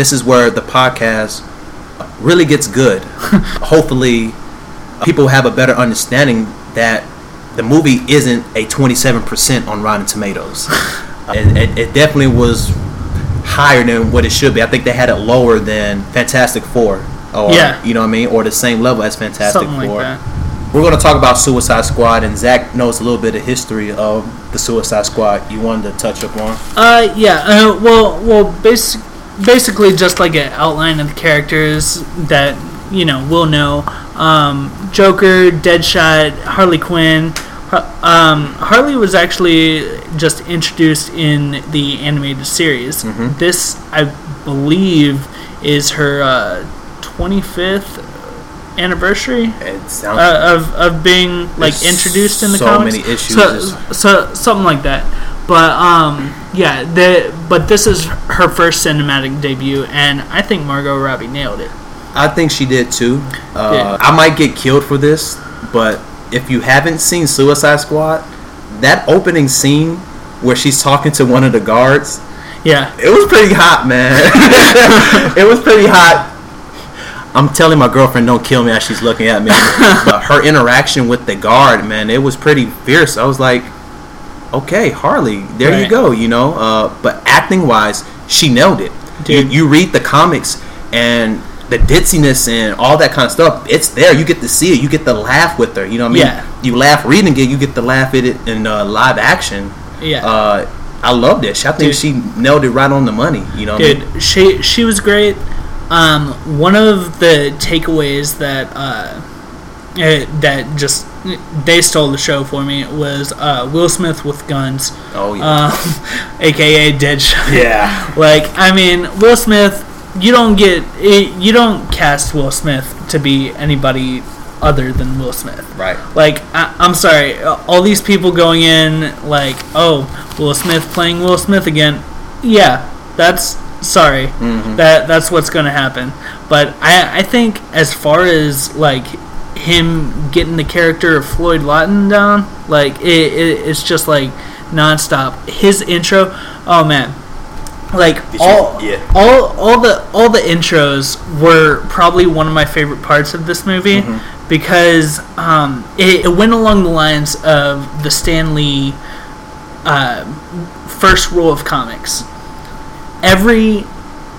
this is where the podcast really gets good. Hopefully, people have a better understanding that the movie isn't a 27% on Rotten Tomatoes. it, it, it definitely was higher than what it should be. I think they had it lower than Fantastic Four. Or, Yeah. You know what I mean? Or the same level as Fantastic Something like Four. that. We're going to talk about Suicide Squad, and Zach knows a little bit of history of the Suicide Squad. You wanted to touch up on? Uh, yeah. Uh, well, well, basic, basically just like an outline of the characters that you know we'll know. Um, Joker, Deadshot, Harley Quinn. Um, Harley was actually just introduced in the animated series. Mhm. This, I believe, is her uh, 25th anniversary uh, of of being like introduced in the so comics. many issues. So, so something like that. But um, yeah, the but this is her first cinematic debut, and I think Margot Robbie nailed it. I think she did too. Uh, Yeah. I might get killed for this, but if you haven't seen Suicide Squad, that opening scene where she's talking to one of the guards, Yeah, it was pretty hot, man. it was pretty hot. I'm telling my girlfriend don't kill me as she's looking at me. but her interaction with the guard, man, it was pretty fierce. I was like, okay, Harley, there you go, you know. Uh, but acting wise, she nailed it. You, Dude. you read the comics and the ditziness and all that kind of stuff, it's there. You get to see it. You get to laugh with her. You know what I mean? Yeah. You laugh reading it. You get to laugh at it in uh, live action. yeah. Uh, I love this. I think Dude. she nailed it right on the money. You know, what I mean? Dude, she she was great. Um, one of the takeaways that uh, eh, that just they stole the show for me it was uh, Will Smith with guns, Oh yeah. um, aka Deadshot. yeah. Like, I mean, Will Smith, you don't get it, you don't cast Will Smith to be anybody other than Will Smith. Right. Like, I, I'm sorry, all these people going in like, oh, Will Smith playing Will Smith again. Yeah, that's sorry. Mhm. That that's what's gonna happen. But I I think as far as like him getting the character of Floyd Lawton down, like it, it it's just like nonstop. His intro, oh man, like Did you- all yeah. all all the all the intros were probably one of my favorite parts of this movie Mhm. because um, it, it went along the lines of the Stan Lee uh, first rule of comics. Every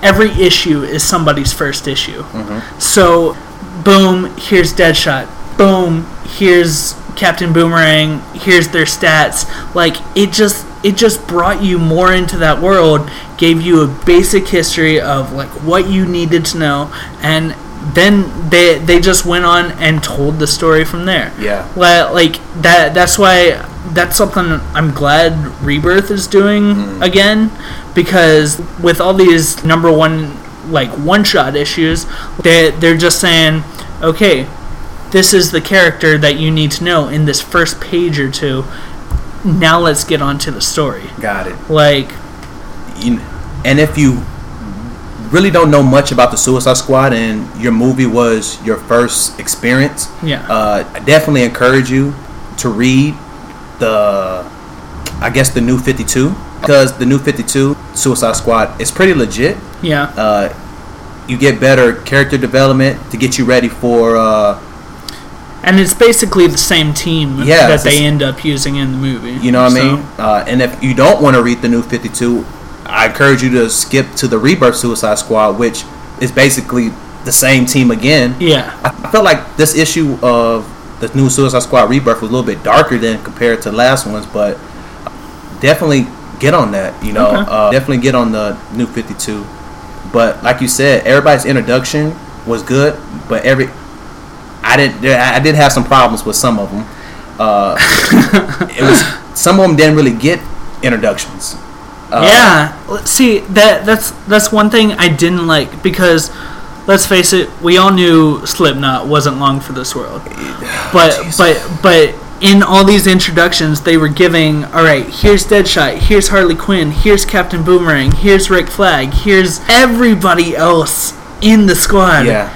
every issue is somebody's first issue. Mhm. So, boom, here's Deadshot. Boom, here's Captain Boomerang. Here's their stats. Like it just it just brought you more into that world, gave you a basic history of like what you needed to know, and then they they just went on and told the story from there. Yeah. Like that. That's why that's something I'm glad Rebirth is doing Mm. again, because with all these number one like one shot issues, they they're just saying, okay, this is the character that you need to know in this first page or two. Now let's get on to the story. Got it. Like, You, and if you really don't know much about the Suicide Squad and your movie was your first experience, yeah, uh, I definitely encourage you to read the, I guess the new Fifty Two because the new Fifty Two Suicide Squad is pretty legit. Yeah, Uh, you get better character development to get you ready for. Uh, and it's basically the same team Yeah, that they end up using in the movie. You know what I mean? Uh, and if you don't want to read the new 52, I encourage you to skip to the Rebirth Suicide Squad, which is basically the same team again. Yeah, I felt like this issue of the new Suicide Squad Rebirth was a little bit darker than compared to the last ones, but definitely get on that. You know, Okay. uh, definitely get on the new 52. But like you said, everybody's introduction was good, but every I did I did have some problems with some of them. Uh, it was some of them didn't really get introductions. Uh, yeah. See that that's that's one thing I didn't like because let's face it, we all knew Slipknot wasn't long for this world. But Jeez. but but in all these introductions, they were giving all right. Here's Deadshot. Here's Harley Quinn. Here's Captain Boomerang. Here's Rick Flag. Here's everybody else in the squad yeah.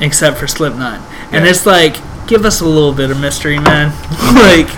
except for Slipknot. And it's like, give us a little bit of mystery, man. like,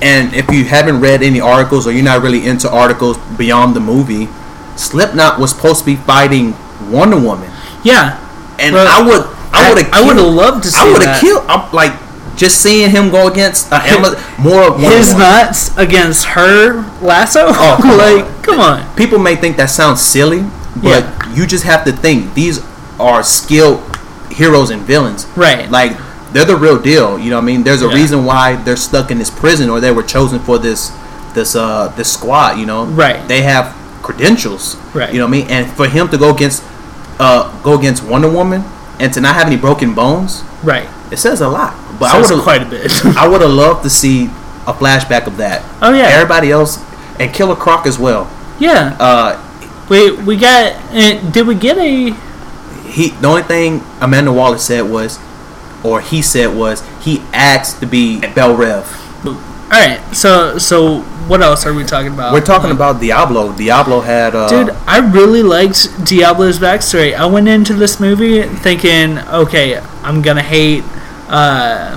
And if you haven't read any articles or you're not really into articles beyond the movie, Slipknot was supposed to be fighting Wonder Woman, Yeah, and I would I would have I would have loved to see I would have killed. I'm like just seeing him go against uh, Amazon, more of his nuts against her lasso. Oh, come like, on. come on. People may think that sounds silly, but you just have to think these are skilled heroes and villains. Right. Like they're the real deal. You know what I mean? There's a Yeah. reason why they're stuck in this prison or they were chosen for this this uh this squad, you know? Right. They have credentials. Right. You know what I mean? And for him to go against uh go against Wonder Woman and to not have any broken bones, Right. it says a lot. But So I would have quite a bit. I would have loved to see a flashback of that. Oh, yeah. Everybody else and Killer Croc as well. yeah. Uh We we got. Uh, did we get a? he the only thing Amanda Waller said was, or he said was, he asked to be Belle Reve. All right. So so what else are we talking about? We're talking about Diablo. Diablo had, uh, Dude, I really liked Diablo's backstory. I went into this movie thinking, okay, I'm gonna hate, uh,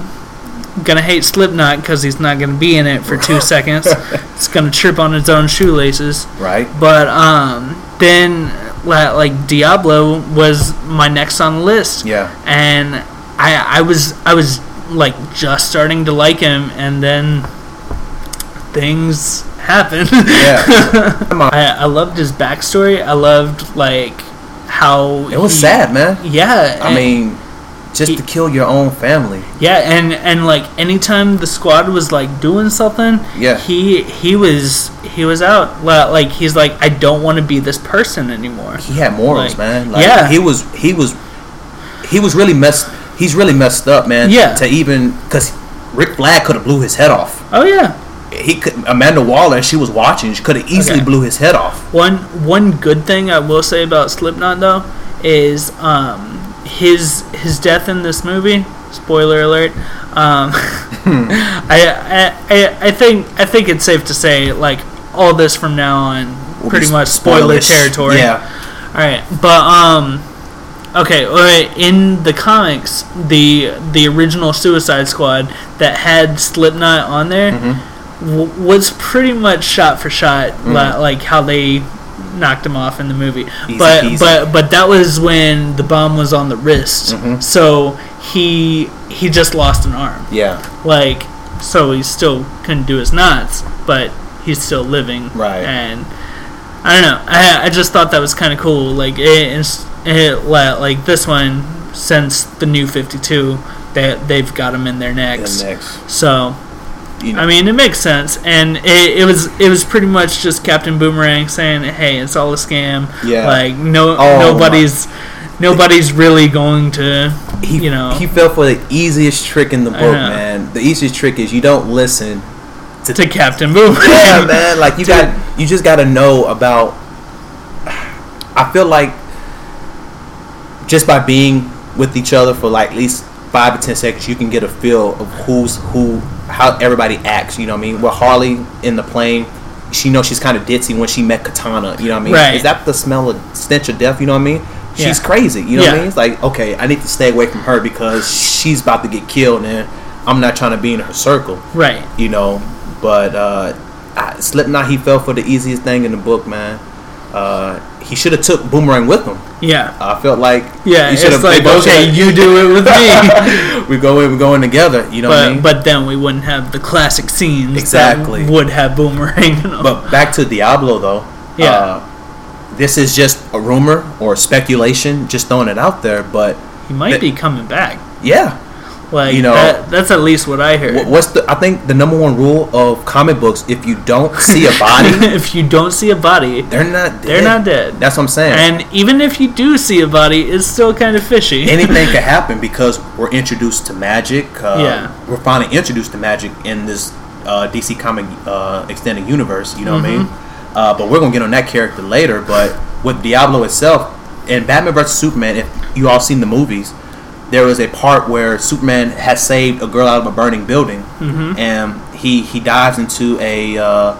gonna hate Slipknot because he's not gonna be in it for two seconds. It's gonna trip on its own shoelaces. right? But um, then like Diablo was my next on the list. Yeah. And I I was I was like just starting to like him, and then things happened. Yeah. Come on. I, I loved his backstory. I loved like how It was he- sad, man. Yeah, I mean, just to kill your own family. yeah, and and like anytime the squad was like doing something, Yeah. he he was he was out. Li- Like he's like, I don't want to be this person anymore. He had morals, Like, man. Like, yeah. He was. He was. He was really messed. He's really messed up, man. Yeah. To even because Rick Flag could have blew his head off. Oh yeah. He could. Amanda Waller, she was watching. She could have easily Okay. blew his head off. One one good thing I will say about Slipknot though is um, his his death in this movie. Spoiler alert. Um, I, I I I think I think it's safe to say like all this from now on Will pretty much spoiler territory. Yeah. All right, but um, okay. all right, In the comics, the the original Suicide Squad that had Slipknot on there Mm-hmm. w- was pretty much shot for shot, li- like how they knocked him off in the movie. Easy but peasy. but but that was when the bomb was on the wrist, Mhm. so he he just lost an arm. Yeah. Like so, he still couldn't do his knots, but he's still living. Right. And I don't know. I I just thought that was kind of cool. Like it, it, li- like this one since the new Fifty Two, they they've got him in their necks. next, So you know, I mean, it makes sense, and it, it was it was pretty much just Captain Boomerang saying, "Hey, it's all a scam. Yeah. Like no Oh, nobody's nobody's really going to he, you know he fell for the easiest trick in the book, uh-huh. man. The easiest trick is you don't listen. to Captain Boomerang. Yeah, man. Like you got, you just got to know about. I feel like just by being with each other for like at least five to ten seconds, you can get a feel of who's who, how everybody acts. You know what I mean? With Harley in the plane, she knows she's kind of ditzy when she met Katana. You know what I mean? Right. Is that the smell of stench of death? You know what I mean? She's Yeah. crazy. You know what I mean? It's like okay, I need to stay away from her because she's about to get killed, and I'm not trying to be in her circle Right. you know. But uh, I, Slipknot, he fell for the easiest thing in the book, man. Uh, he should have took Boomerang with him. Yeah. I felt like Yeah. he It's should've- like okay, you do it with me. we go in, we're going together. You know what I mean? but then we wouldn't have the classic scenes Exactly. that would have Boomerang. You know? But back to Diablo though. Yeah. Uh, this is just a rumor or speculation, just throwing it out there. But he might the- be coming back. yeah, Like You know- that, that's at least what I heard. Wh- what's the? I think the number one rule of comic books: if you don't see a body, if you don't see a body, they're not. Dead. they're not dead. That's what I'm saying. And even if you do see a body, it's still kind of fishy. anything could happen because we're introduced to magic. Uh, Yeah. We're finally introduced to magic in this uh, DC comic uh, extended universe. You know what I mean? Mm-hmm. Uh, but we're gonna get on that character later. But with Diablo itself, and Batman vs Superman, if you all seen the movies, there was a part where Superman has saved a girl out of a burning building, Mhm. and he he dives into a uh,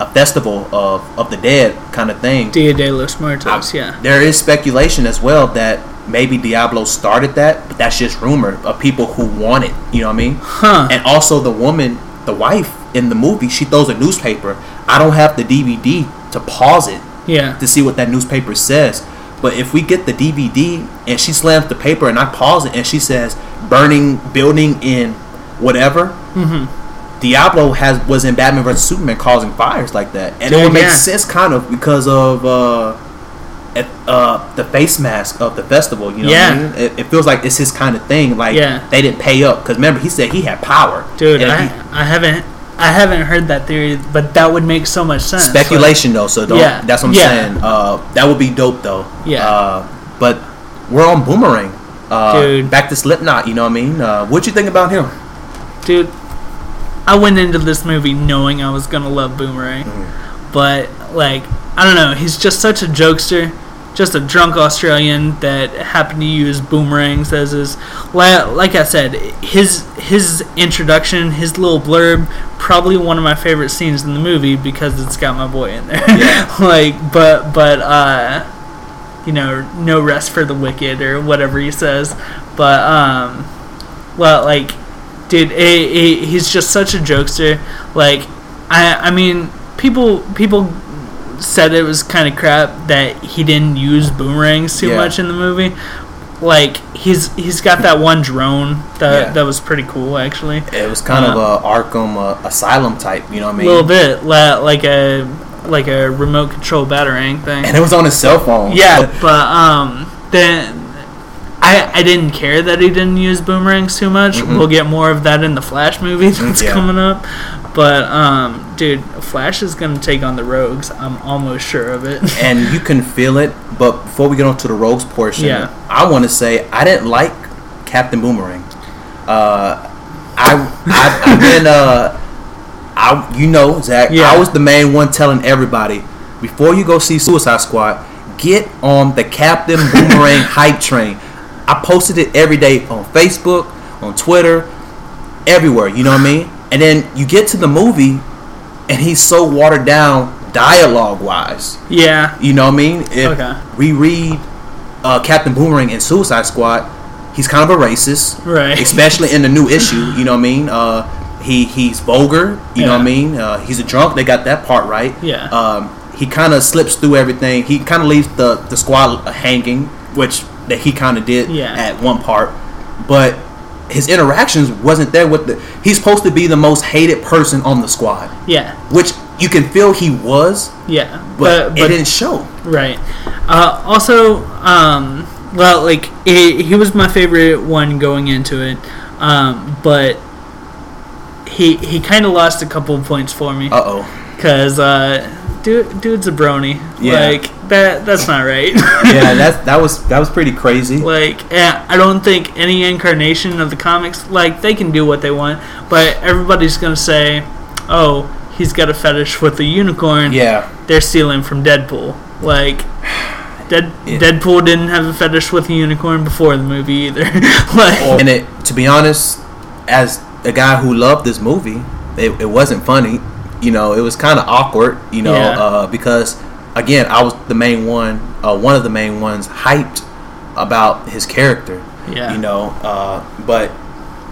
a festival of, of the dead kind of thing. Dia de los Muertos, yeah. There is speculation as well that maybe Diablo started that, but that's just rumor of people who want it. You know what I mean? Huh. And also the woman, the wife in the movie, she throws a newspaper. I don't have the DVD to pause it yeah. to see what that newspaper says, But if we get the DVD and she slams the paper and I pause it and she says burning building in whatever, Mm-hmm. Diablo has was in Batman vs Superman causing fires like that, and it Dude, would make yeah. sense kind of because of uh, uh, the face mask of the festival. You know, Yeah. I mean? it, it feels like it's his kind of thing. Like Yeah. they didn't pay up because remember he said he had power, Dude, I, he- I haven't I haven't heard that theory, but that would make so much sense. speculation though, so don't. Yeah. That's what I'm Yeah. saying. Uh, that would be dope though. Yeah. Uh, but we're on Boomerang. Uh, Dude. back to Slipknot. You know what I mean? Uh, what you think about him? Dude, I went into this movie knowing I was gonna love Boomerang, Mm-hmm. but like I don't know, he's just such a jokester, just a drunk Australian that happened to use boomerangs as his. Like, I said, his his introduction, his little blurb, probably one of my favorite scenes in the movie because it's got my boy in there. Yeah. like, but but uh, you know, no rest for the wicked or whatever he says. But um, well, like, dude, eh, eh, he's just such a jokester. Like, I I mean, people people said it was kind of crap that he didn't use boomerangs too Yeah. much in the movie. Like he's he's got that one drone that Yeah. that was pretty cool actually. It was kind of Uh, a Arkham uh, Asylum type. You know what I mean? A little bit like a like a remote control batarang thing. And it was on his cell phone. Yeah, But- um, then I I didn't care that he didn't use boomerangs too much. Mhm. We'll get more of that in the Flash movie that's Yeah. coming up. But um, dude, Flash is gonna take on the Rogues. I'm almost sure of it. and you can feel it. But before we get on to the rogues portion, Yeah. I want to say I didn't like Captain Boomerang. Uh, I I I've been uh, I you know Zach, Yeah. I was the main one telling everybody before you go see Suicide Squad, get on the Captain Boomerang hype train. I posted it every day on Facebook, on Twitter, everywhere. You know what I mean? And then you get to the movie, and he's so watered down dialogue wise. yeah, You know what I mean? If Okay. we read uh, Captain Boomerang in Suicide Squad, he's kind of a racist, Right. Especially in the new issue. You know what I mean? Uh, he he's vulgar. You know what I mean? Uh, he's a drunk. They got that part right. Yeah. Um, he kind of slips through everything. He kind of leaves the the squad hanging, which that he kind of did Yeah. at one part, but. His interactions wasn't there with the. He's supposed to be the most hated person on the squad, yeah, which you can feel he was, yeah. but, it didn't show. Right. Uh, also, um, well, like he, he was my favorite one going into it, um, but he he kind of lost a couple of points for me Uh oh. because uh, dude, dude's a brony. Yeah. Like that that's not right. yeah, that that was that was pretty crazy. like eh, I don't think any incarnation of the comics like they can do what they want, but everybody's gonna say, oh. He's got a fetish with the unicorn. Yeah, they're stealing from Deadpool. Like, Dead, Yeah. Deadpool didn't have a fetish with a unicorn before the movie either. like, and it to be honest, as a guy who loved this movie, it, it wasn't funny. You know, it was kind of awkward. You know, Yeah. uh, because again, I was the main one, uh, one of the main ones, hyped about his character. Yeah. You know, uh, but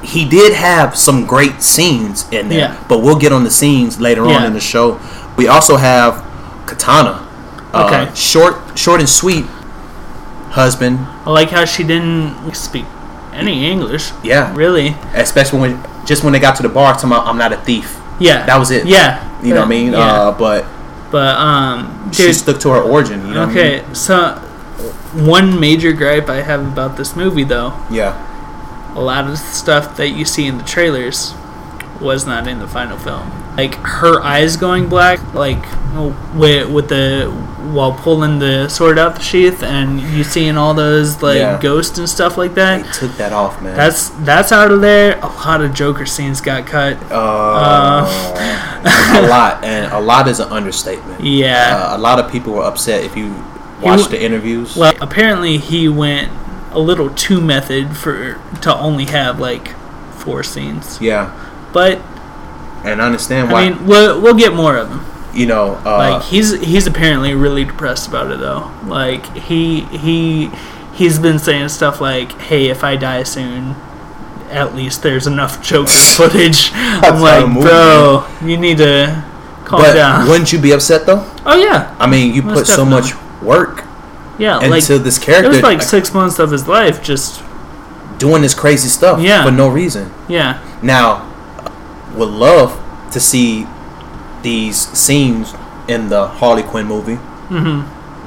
he did have some great scenes in there. Yeah. But we'll get on the scenes later on in the show. We also have Katana. Uh, Okay. short, short and sweet husband. I like how she didn't speak any English. Yeah. Really? especially when just when they got to the bar talking about I'm not a thief. Yeah. That was it. Yeah. You know what I mean? Yeah. Uh, but but um, she dude. stuck to her origin. You know what I okay, mean? so one major gripe I have about this movie, though, Yeah. a lot of the stuff that you see in the trailers was not in the final film. Like her eyes going black, like with with the while pulling the sword out the sheath, and you seeing all those like Yeah. ghosts and stuff like They that. took that off, man. That's that's out of there. A lot of Joker scenes got cut. uh, a lot, and a lot is an understatement. Yeah. Uh, a lot of people were upset if you watch the interviews. Well, apparently he went a little too method for to only have like four scenes. yeah, But and I understand why. I mean, we'll we'll get more of them. you know, uh, like he's he's apparently really depressed about it though. Like he he he's been saying stuff like, "Hey, if I die soon, at least there's enough Joker footage." I'm like, movie, bro, you need to calm but down. wouldn't you be upset though? oh yeah, I mean, you Most put so much work Yeah, and like this it was like like, six months of his life. Just doing this crazy stuff Yeah. for no reason. yeah, Now, would love to see these scenes in the Harley Quinn movie, hmm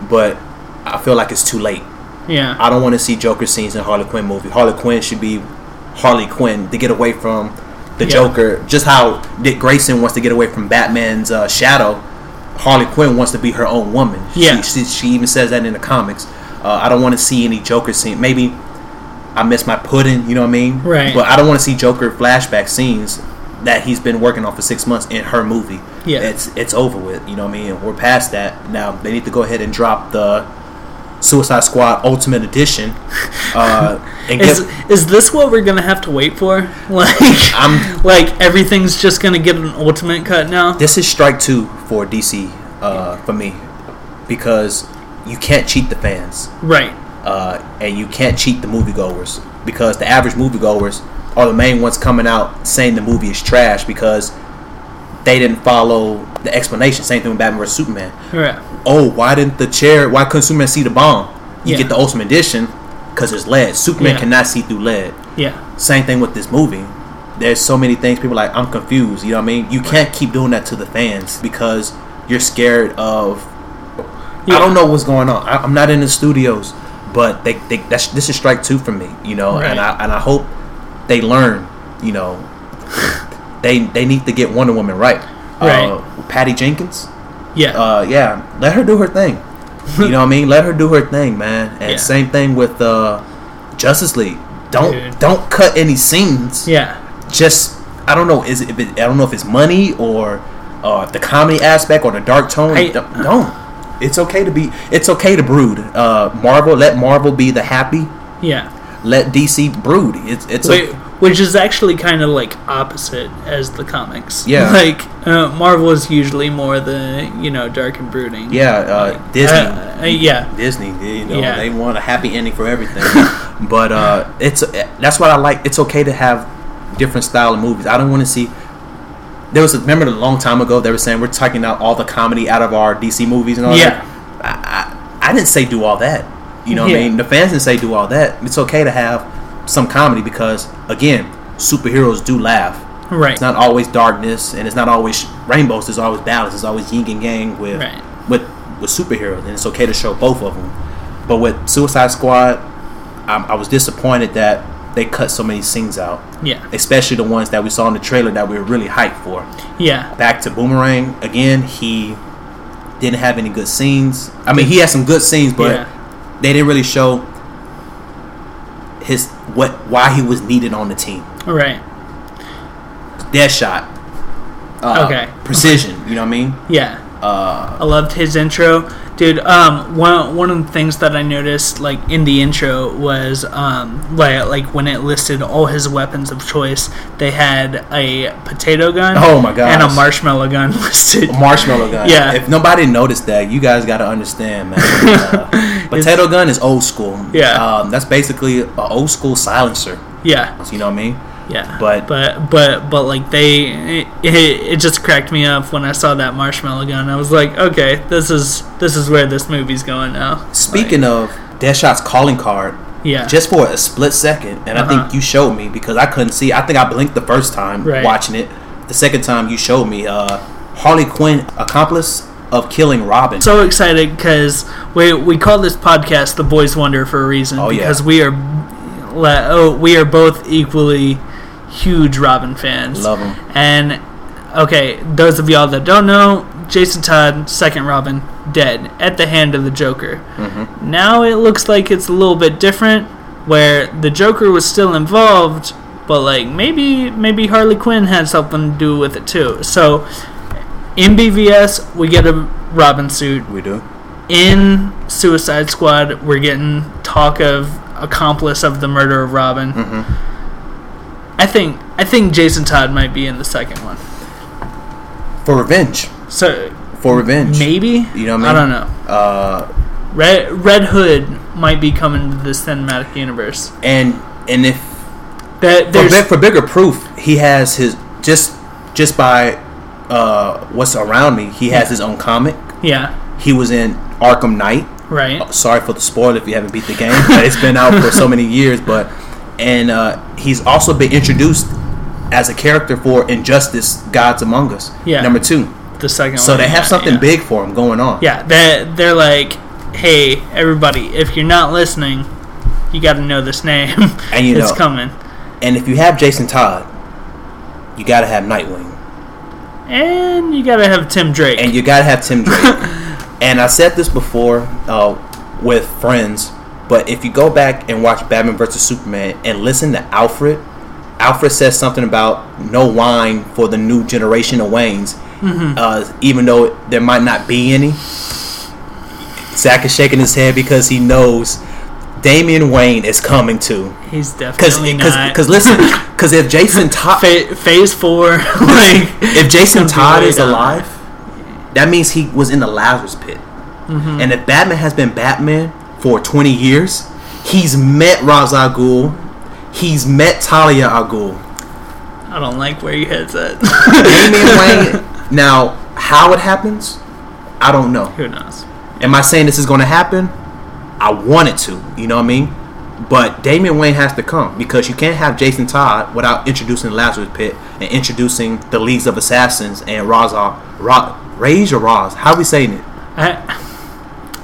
but I feel like it's too late. yeah, I don't want to see Joker scenes in Harley Quinn movie. Harley Quinn should be Harley Quinn to get away from the Yeah. Joker. Just how Dick Grayson wants to get away from Batman's uh, shadow, Harley Quinn wants to be her own woman. Yeah. she, she, she even says that in the comics. Uh, I don't want to see any Joker scene. Maybe I miss my pudding. You know what I mean? Right. But I don't want to see Joker flashback scenes that he's been working on for six months in her movie. Yeah. It's it's over with. You know what I mean? We're past that now. They need to go ahead and drop the Suicide Squad Ultimate Edition. Uh, and Is get, is this what we're gonna have to wait for? Like, I'm- like everything's just gonna get an ultimate cut now. this is strike two for DC uh, for me because you can't cheat the fans Right. uh, and you can't cheat the moviegoers because the average moviegoers are the main ones coming out saying the movie is trash because they didn't follow the explanation. Same thing with Batman vs Superman. Right. oh, why didn't the chair? Why couldn't Superman see the bomb? You Yeah. get the Ultimate Edition because it's lead. Superman Yeah. cannot see through lead. Yeah. Same thing with this movie. There's so many things people are like I'm confused. You know what I mean? You can't keep doing that to the fans because you're scared of. Yeah. I don't know what's going on. I, I'm not in the studios, but they, they that's this is strike two for me. You know, Right. and I and I hope they learn. You know, they they need to get Wonder Woman right. Right. Uh, Patty Jenkins Yeah. uh, yeah, let her do her thing. You know what I mean? Let her do her thing, man. And Yeah. same thing with uh, Justice League. Don't Dude. don't cut any scenes. yeah. Just I don't know. Is it, if it? I don't know if it's money or uh, the comedy aspect or the dark tone. I- don't, don't. It's okay to be. It's okay to brood. Uh, Marvel. Let Marvel be the happy. Yeah. Let DC brood. It's it's Wait, a, which is actually kind of like opposite as the comics. Yeah. Like uh, Marvel is usually more the you know dark and brooding. yeah. Uh, Disney. Uh, uh, yeah. Disney, you know, Yeah. they want a happy ending for everything. but uh, it's that's what I like. It's okay to have different style of movies. I don't want to see. There was a, remember a long time ago they were saying we're taking out all the comedy out of our DC movies and all Yeah. that. I, I, I didn't say do all that. You know what Yeah. I mean? The fans didn't say do all that. It's okay to have some comedy because again, superheroes do laugh. Right. It's not always darkness and it's not always rainbows. There's always balance. There's always yin and yang with Right. with with superheroes, and it's okay to show both of them. But with Suicide Squad, I, I was disappointed that they cut so many scenes out, yeah. especially the ones that we saw in the trailer that we were really hyped for. Yeah. Back to Boomerang again, he didn't have any good scenes. I mean, he had some good scenes, but Yeah. they didn't really show his what why he was needed on the team. Right. Deadshot. Uh, Okay. Precision. You know what I mean? Yeah. Uh, I loved his intro, dude. Um, one one of the things that I noticed, like in the intro, was um, like like when it listed all his weapons of choice, they had a potato gun. Oh my god! And a marshmallow gun listed. a marshmallow gun. Yeah. If nobody noticed that, you guys got to understand, man. Uh, potato gun is old school. Yeah. Um, that's basically an old school silencer. Yeah, You know what I mean? Yeah. But- but but but like they, it, it, just cracked me up when I saw that marshmallow gun. I was like, okay, this is this is where this movie's going now. Speaking of Deadshot's calling card, Yeah. just for a split second, and I Uh-huh. think you showed me because I couldn't see. I think I blinked the first time Right. watching it. The second time you showed me, uh, Harley Quinn, accomplice of killing Robin. so excited because we we call this podcast "The Boys Wonder" for a reason. Oh, yeah. because we are, oh, we are both equally huge Robin fans. Love 'em. And okay, those of y'all that don't know, Jason Todd, second Robin, dead at the hand of the Joker. Mm-hmm. Now it looks like it's a little bit different, where the Joker was still involved, but like maybe maybe Harley Quinn had something to do with it too. So in BVS we get a Robin suit. we do. In Suicide Squad we're getting talk of accomplice of the murder of Robin. Mm-hmm. I think I think Jason Todd might be in the second one. For revenge. So For revenge. maybe You know what I mean? I don't know. Uh, Red Red Hood might be coming to this cinematic universe. and and if That for, big, for bigger proof, he has his just just by uh, what's around me. He has Yeah. his own comic. yeah He was in Arkham Knight. Right. Sorry for the spoiler if you haven't beat the game. it's been out for so many years, but and uh, he's also been introduced as a character for Injustice: Gods Among Us. Yeah. Number two. The second So they have yeah, something yeah. big for him going on. Yeah, they they're like, hey, everybody, if you're not listening, you got to know this name. And you it's know- coming. And if you have Jason Todd, you got to have Nightwing. And you got to have Tim Drake. and you gotta have Tim Drake. and I said this before uh, with friends, but if you go back and watch Batman vs Superman and listen to Alfred, Alfred says something about no wine for the new generation of Waynes, uh, even though there might not be any. Zach is shaking his head because he knows Damian Wayne is coming too. He's definitely not. because listen, because if Jason Todd Fa- phase four, like if Jason Todd is alive, that means he was in the Lazarus pit. Mm-hmm. And if Batman has been Batman for 20 years, he's met Ra's al Ghul, he's met Talia al Ghul. I don't like where your head's at. Damian Wayne. Now, how it happens, I don't know. Who knows? Am I saying this is going to happen? I want it to. You know what I mean? But Damian Wayne has to come because you can't have Jason Todd without introducing Lazarus Pit and introducing the Leagues of Assassins and Ra's al Ra, Rage or Ra's? How are we saying it? I,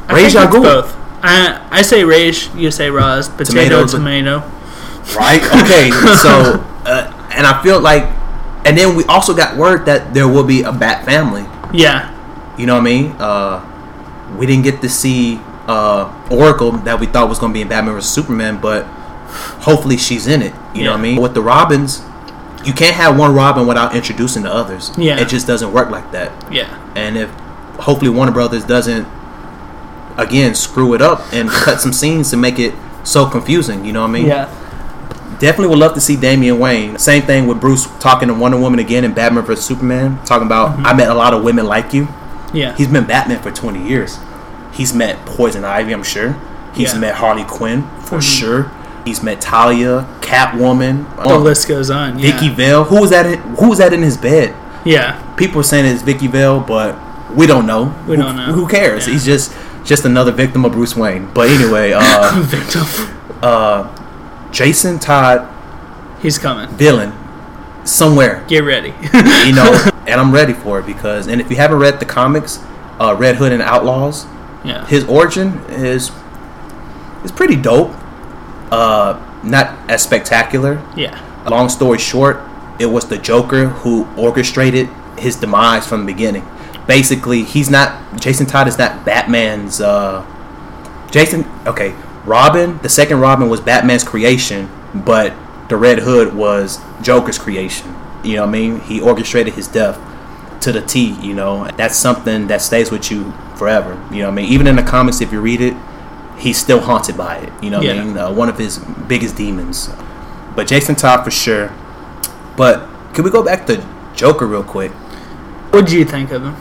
I Rage think both. I I say rage, you say Roz, potato, Tomato, tomato. right? Okay, so uh, and I feel like, and then we also got word that there will be a Bat family. Yeah, You know what I mean? Uh, we didn't get to see uh, Oracle that we thought was going to be in Batman vs Superman, but hopefully she's in it. You know what I mean? With the Robins, you can't have one Robin without introducing the others. Yeah. it just doesn't work like that. yeah, And if hopefully Warner Brothers doesn't again screw it up and cut some scenes to make it so confusing. You know what I mean? yeah, Definitely would love to see Damian Wayne. Same thing with Bruce talking to Wonder Woman again in Batman vs Superman, talking about Mm-hmm. I met a lot of women like you. yeah. He's been Batman for 20 years. He's met Poison Ivy, I'm sure. He's Yeah. met Harley Quinn for Mhm. sure. He's met Talia, Catwoman, the um, list goes on. Yeah. Vicki Vale. Who was that? In, who was that in his bed? Yeah, People are saying it's Vicki Vale, but we don't know. We Who- don't know. Who cares? Yeah. He's just just another victim of Bruce Wayne. But anyway, uh, victim. uh, Jason Todd He's coming. villain somewhere Get ready. you know, and I'm ready for it because, and if you haven't read the comics, uh, Red Hood and Outlaws, yeah, his origin is is pretty dope. Uh, not as spectacular. yeah, Long story short, it was the Joker who orchestrated his demise from the beginning. Basically, he's not Jason Todd is not Batman's. Uh, Jason, okay, Robin. The second Robin was Batman's creation, but the Red Hood was Joker's creation. You know what I mean? He orchestrated his death to the T. You know, that's something that stays with you forever. You know what I mean? Even in the comics, if you read it, he's still haunted by it. You know what I mean? Uh, one of his biggest demons. But Jason Todd for sure. But can we go back to Joker real quick? what do you think of him?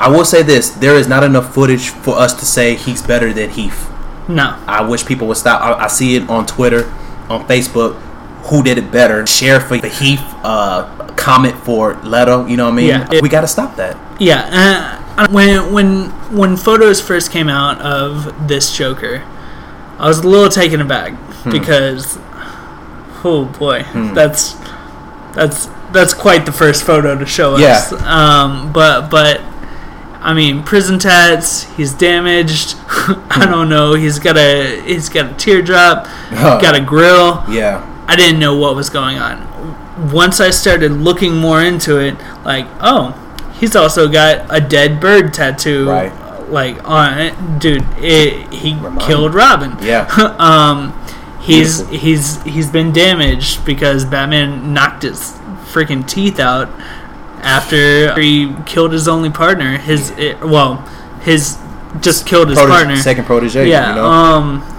I will say this: there is not enough footage for us to say he's better than Heath. No, I wish people would stop. I, I see it on Twitter, on Facebook. Who did it better? Share for the Heath, uh, comment for Leto. You know what I mean? Yeah. we got to stop that. yeah. Uh, when when when photos first came out of this Joker, I was a little taken aback Hmm. because, oh boy, that's that's that's quite the first photo to show us. Yeah. Um, but but I mean, prison tats. He's damaged. I don't know. He's got a he's got a teardrop. got a grill. Yeah, I didn't know what was going on. Once I started looking more into it, like, oh, he's also got a dead bird tattoo, Right. Like on it, dude. It, he Remind- killed Robin. yeah. um, he's Beautiful. he's he's been damaged because Batman knocked his freaking teeth out after he killed his only partner. His it, well, his just killed his Protege- partner. second protege. Yeah. you know? Um.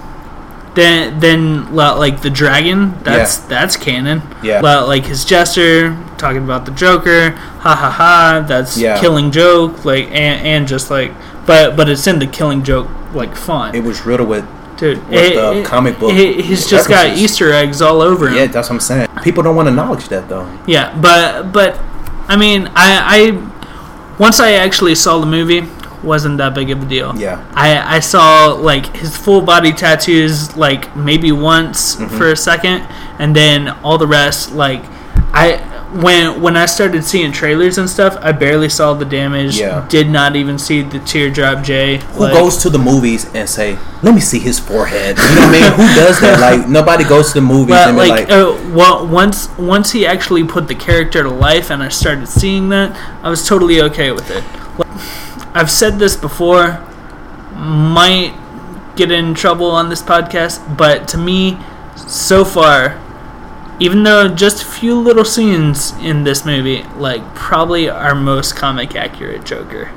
Then, then, like the dragon. That's that's canon. Yeah. Like his jester talking about the Joker. Ha ha ha. That's Yeah. killing joke. Like and, and just like, but but it's in the killing joke like font. it was riddled with. Dude, with the comic book he- he's just got. Easter eggs all over him. Yeah, that's what I'm saying. People don't want to acknowledge that though. Yeah, but but I mean, I, I once I actually saw the movie, wasn't that big of a deal. Yeah. I I saw like his full body tattoos like maybe once Mm-hmm. for a second, and then all the rest like I when when I started seeing trailers and stuff, I barely saw the damage. Yeah. Did not even see the teardrop J. Who goes to the movies and say, "Let me see his forehead"? You know what I mean? Who does that? Like nobody goes to the movies But and like, like, uh, well, once once he actually put the character to life, and I started seeing that, I was totally okay with it. Like, I've said this before, might get in trouble on this podcast, but to me, so far, even though just a few little scenes in this movie, like probably our most comic accurate Joker.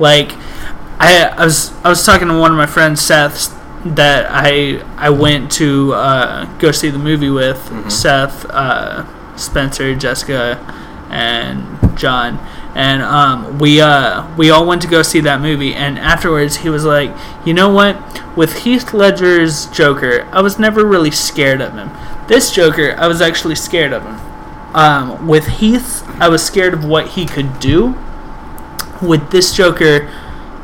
Like, I, I was I was talking to one of my friends, Seth, that I I went to uh, go see the movie with Seth, uh, Spencer, Jessica, and John, and um, we uh, we all went to go see that movie. And afterwards, he was like, "You know what? With Heath Ledger's Joker, I was never really scared of him. This Joker, I was actually scared of him. Um, with Heath, I was scared of what he could do. With this Joker,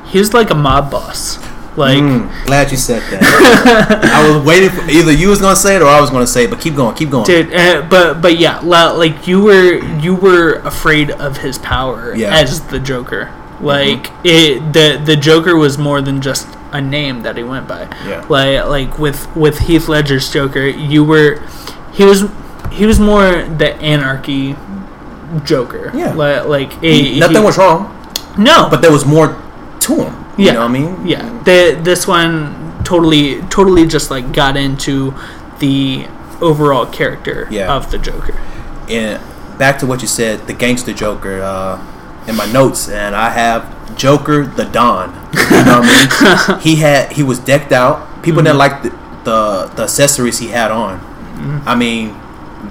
he was like a mob boss." Like Mm, glad you said that. I was waiting for either you was gonna say it or I was gonna say it, but keep going, keep going. dude uh, but but yeah like you were you were afraid of his power Yeah. as the joker like it the the joker was more than just a name that he went by Yeah. like like with with heath ledger's joker you were he was he was more the anarchy joker Yeah. like, like he- Nothing he- was wrong, no but there was more to him. You yeah know what I mean? yeah the, this one totally totally just like got into the overall character Yeah. of the joker And back to what you said, the gangster Joker. Uh, in my notes, and I have Joker the Don. You know what I mean? He had he was decked out. People didn't like the, the the accessories he had on. I mean,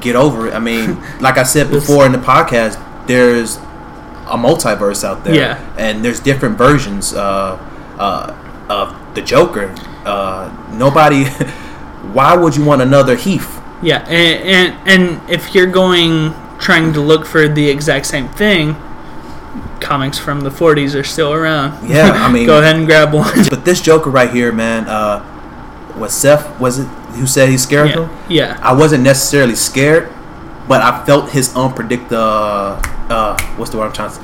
get over it. I mean, like I said before in the podcast, there's a multiverse out there, Yeah. and there's different versions uh, uh, of the Joker. Uh, nobody. Why would you want another Heath? Yeah, and, and and if you're going trying to look for the exact same thing, comics from the 40s are still around. Yeah, I mean- go ahead and grab one. But this Joker right here, man, uh, was Seth was it who said he's scared yeah, yeah, I wasn't necessarily scared, but I felt his unpredictable. Uh, uh, what's the word I'm trying to? say?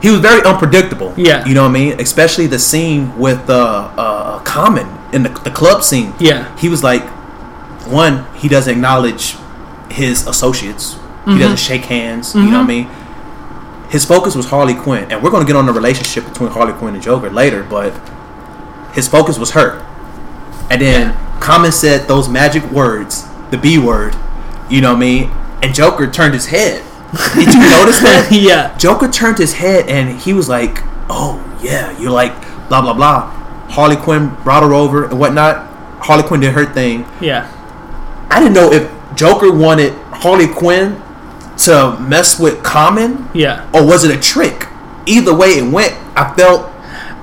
He was very unpredictable. Yeah. you know what I mean. Especially the scene with uh, uh, Common in the, the club scene. Yeah. he was like, one, he doesn't acknowledge his associates. Mm-hmm. He doesn't shake hands. You know what I mean. His focus was Harley Quinn, and we're going to get on the relationship between Harley Quinn and Joker later. But his focus was her. And then Common said those magic words, the B word, you know what I mean? And Joker turned his head. Did you notice that? yeah, Joker turned his head and he was like, "Oh yeah, you're like blah blah blah." Harley Quinn brought her over and whatnot. Harley Quinn did her thing. yeah, I didn't know if Joker wanted Harley Quinn to mess with Common yeah. or was it a trick. Either way it went, I felt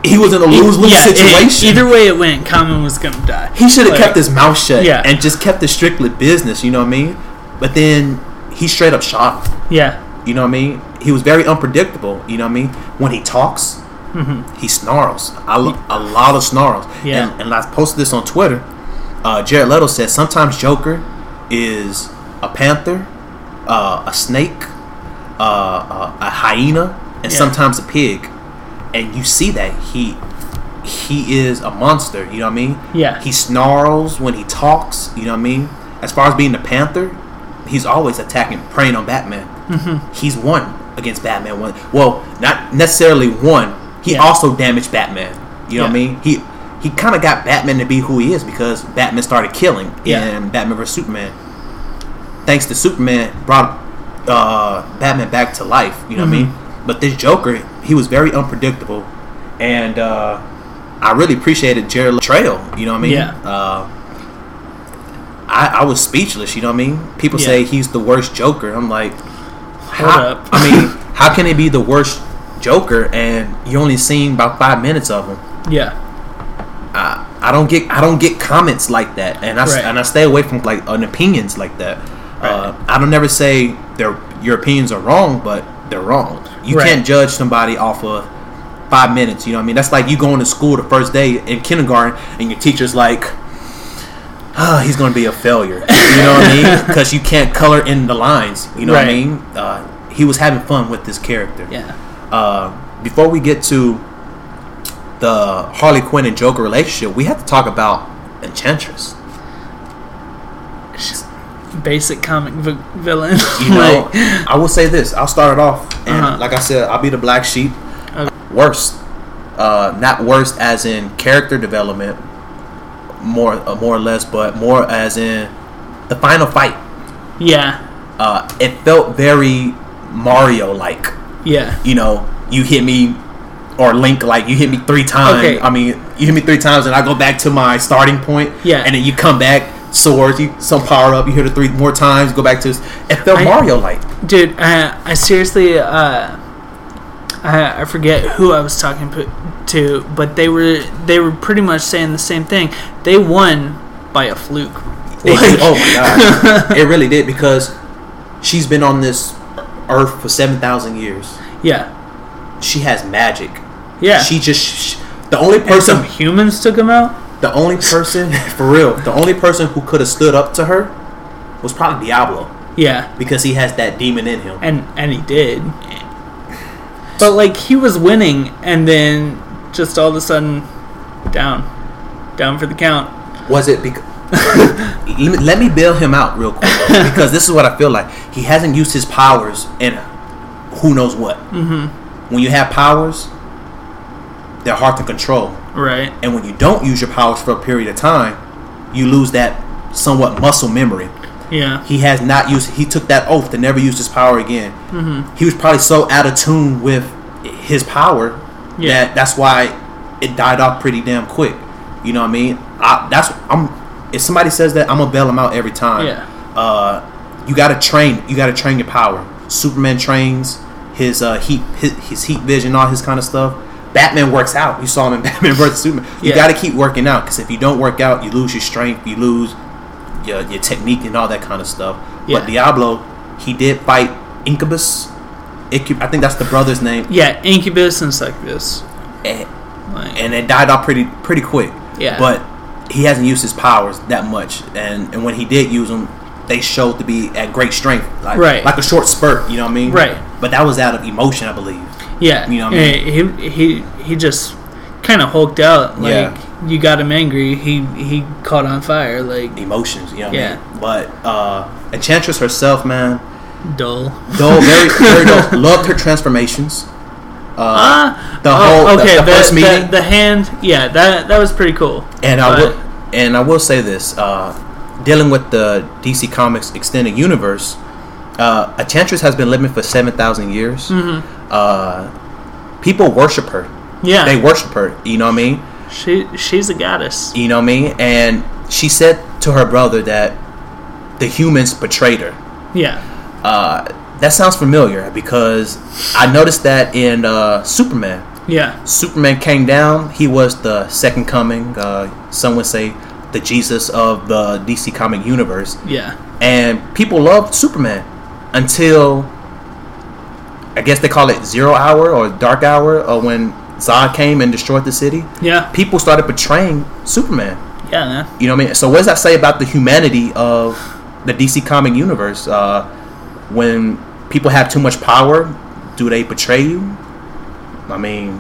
he was in a lose lose Yeah, it- situation. either way it went, Common was gonna die. He should have Like, kept his mouth shut Yeah. and just kept it strictly business, you know what I mean? But then he straight up shot. Yeah, You know what I mean? He was very unpredictable, you know what I mean? When he talks, he snarls. A, lo- a lot of snarls. Yeah. And, and I posted this on Twitter. Uh, Jared Leto said sometimes Joker is a panther, uh, a snake, uh, uh, a hyena, and Yeah. sometimes a pig. And you see that he he is a monster. You know what I mean? Yeah. He snarls when he talks. You know what I mean? As far as being a panther, he's always attacking, preying on Batman. Mm-hmm. He's won against Batman. One, well, not necessarily won. He Yeah. also damaged Batman. You know what I mean? He he kind of got Batman to be who he is because Batman started killing Yeah. in Batman vs Superman. Thanks to Superman, brought uh, Batman back to life. You know what I mean? But this Joker, he was very unpredictable, and uh, I really appreciated Jared Trail. You know what I mean? Yeah. Uh, I, I was speechless. You know what I mean? People Yeah. say he's the worst Joker. I'm like, Hold how, up. I mean, how can it be the worst Joker and you only seen about five minutes of him? yeah, I, I don't get I don't get comments like that, and I Right. and I stay away from like an opinions like that. Uh, I don't never say their your opinions are wrong, but they're wrong. You Right. can't judge somebody off of five minutes. You know what I mean? That's like you going to school the first day in kindergarten, and your teacher's like, "Ah, he's going to be a failure." You know what I mean? Because you can't color in the lines. You know what I mean? Uh, he was having fun with this character. Yeah. Uh, before we get to the Harley Quinn and Joker relationship, we have to talk about Enchantress. It's just basic comic vi- villain. You know, I will say this. I'll start it off, and Uh-huh. like I said, I'll be the black sheep. Okay. Worst, uh, not worst as in character development, more uh, more or less, but more as in the final fight. yeah. Uh, it felt very Mario like. Yeah. You know, you hit me. Or Link, like you hit me three times. Okay. I mean, you hit me three times, and I go back to my starting point. Yeah. and then you come back, swords, you some power up. You hit it three more times, go back to. It felt Mario like. Dude, I, I seriously, uh, I, I forget who I was talking to, but they were they were pretty much saying the same thing. They won by a fluke. Like- oh my god, it really did because she's been on this earth for seven thousand years. Yeah, She has magic. yeah. She just sh the only and some person, humans took him out. the only person for real, the only person who could have stood up to her was probably Diablo Yeah, because he has that demon in him. and and he did. But like he was winning, and then just all of a sudden, down, down for the count. Was it because? let, me, let me bail him out real quick because this is what I feel like. He hasn't used his powers in who knows what. Mm-hmm. When you have powers, they're hard to control. Right. And when you don't use your powers for a period of time, you lose that somewhat muscle memory. Yeah. He has not used. He took that oath to never use his power again. Mm-hmm. He was probably so out of tune with his power Yeah. that that's why it died off pretty damn quick. You know what I mean? I, that's I'm. If somebody says that, I'm gonna bail him out every time. Yeah. Uh, you gotta train. You gotta train your power. Superman trains his uh, heat, his, his heat vision, all his kind of stuff. Batman works out. You saw him in Batman vs Superman. You Yeah. got to keep working out because if you don't work out, you lose your strength. You lose your, your technique and all that kind of stuff. Yeah. But Diablo, he did fight Incubus. Incub- I think that's the brother's name, Yeah. Incubus and Succubus. and, Like, and it died off pretty pretty quick. Yeah. But he hasn't used his powers that much, and and when he did use them, they showed to be at great strength, like Right. like a short spurt. You know what I mean? Right. But that was out of emotion, I believe. Yeah, You know what I He he he just kind of hulked out. Like Yeah. You got him angry. He he caught on fire. Like Emotions, you know. Yeah. I mean? But uh, Enchantress herself, man, dull. dull, very very dull. Loved her transformations. Uh, Ah, the oh, whole okay. the, The, the first the, meeting, the hand. Yeah, that that was pretty cool. and I will and I will say this: uh, dealing with the DC Comics extended universe, uh, Enchantress has been living for seven thousand years. Uh, people worship her. Mm-hmm. Yeah, They worship her. You know what I mean? She she's a goddess. You know me, And she said to her brother that the humans betrayed her. Yeah, Uh, that sounds familiar because I noticed that in uh, Superman. yeah, Superman came down. He was the second coming. Uh, some would say the Jesus of the DC comic universe. yeah, And people loved Superman until I guess they call it Zero Hour or Dark Hour, or when Zod came and destroyed the city. yeah, People started betraying Superman. yeah, man. You know what I mean? So what does that say about the humanity of the DC comic universe? Uh, when people have too much power, do they betray you? I mean,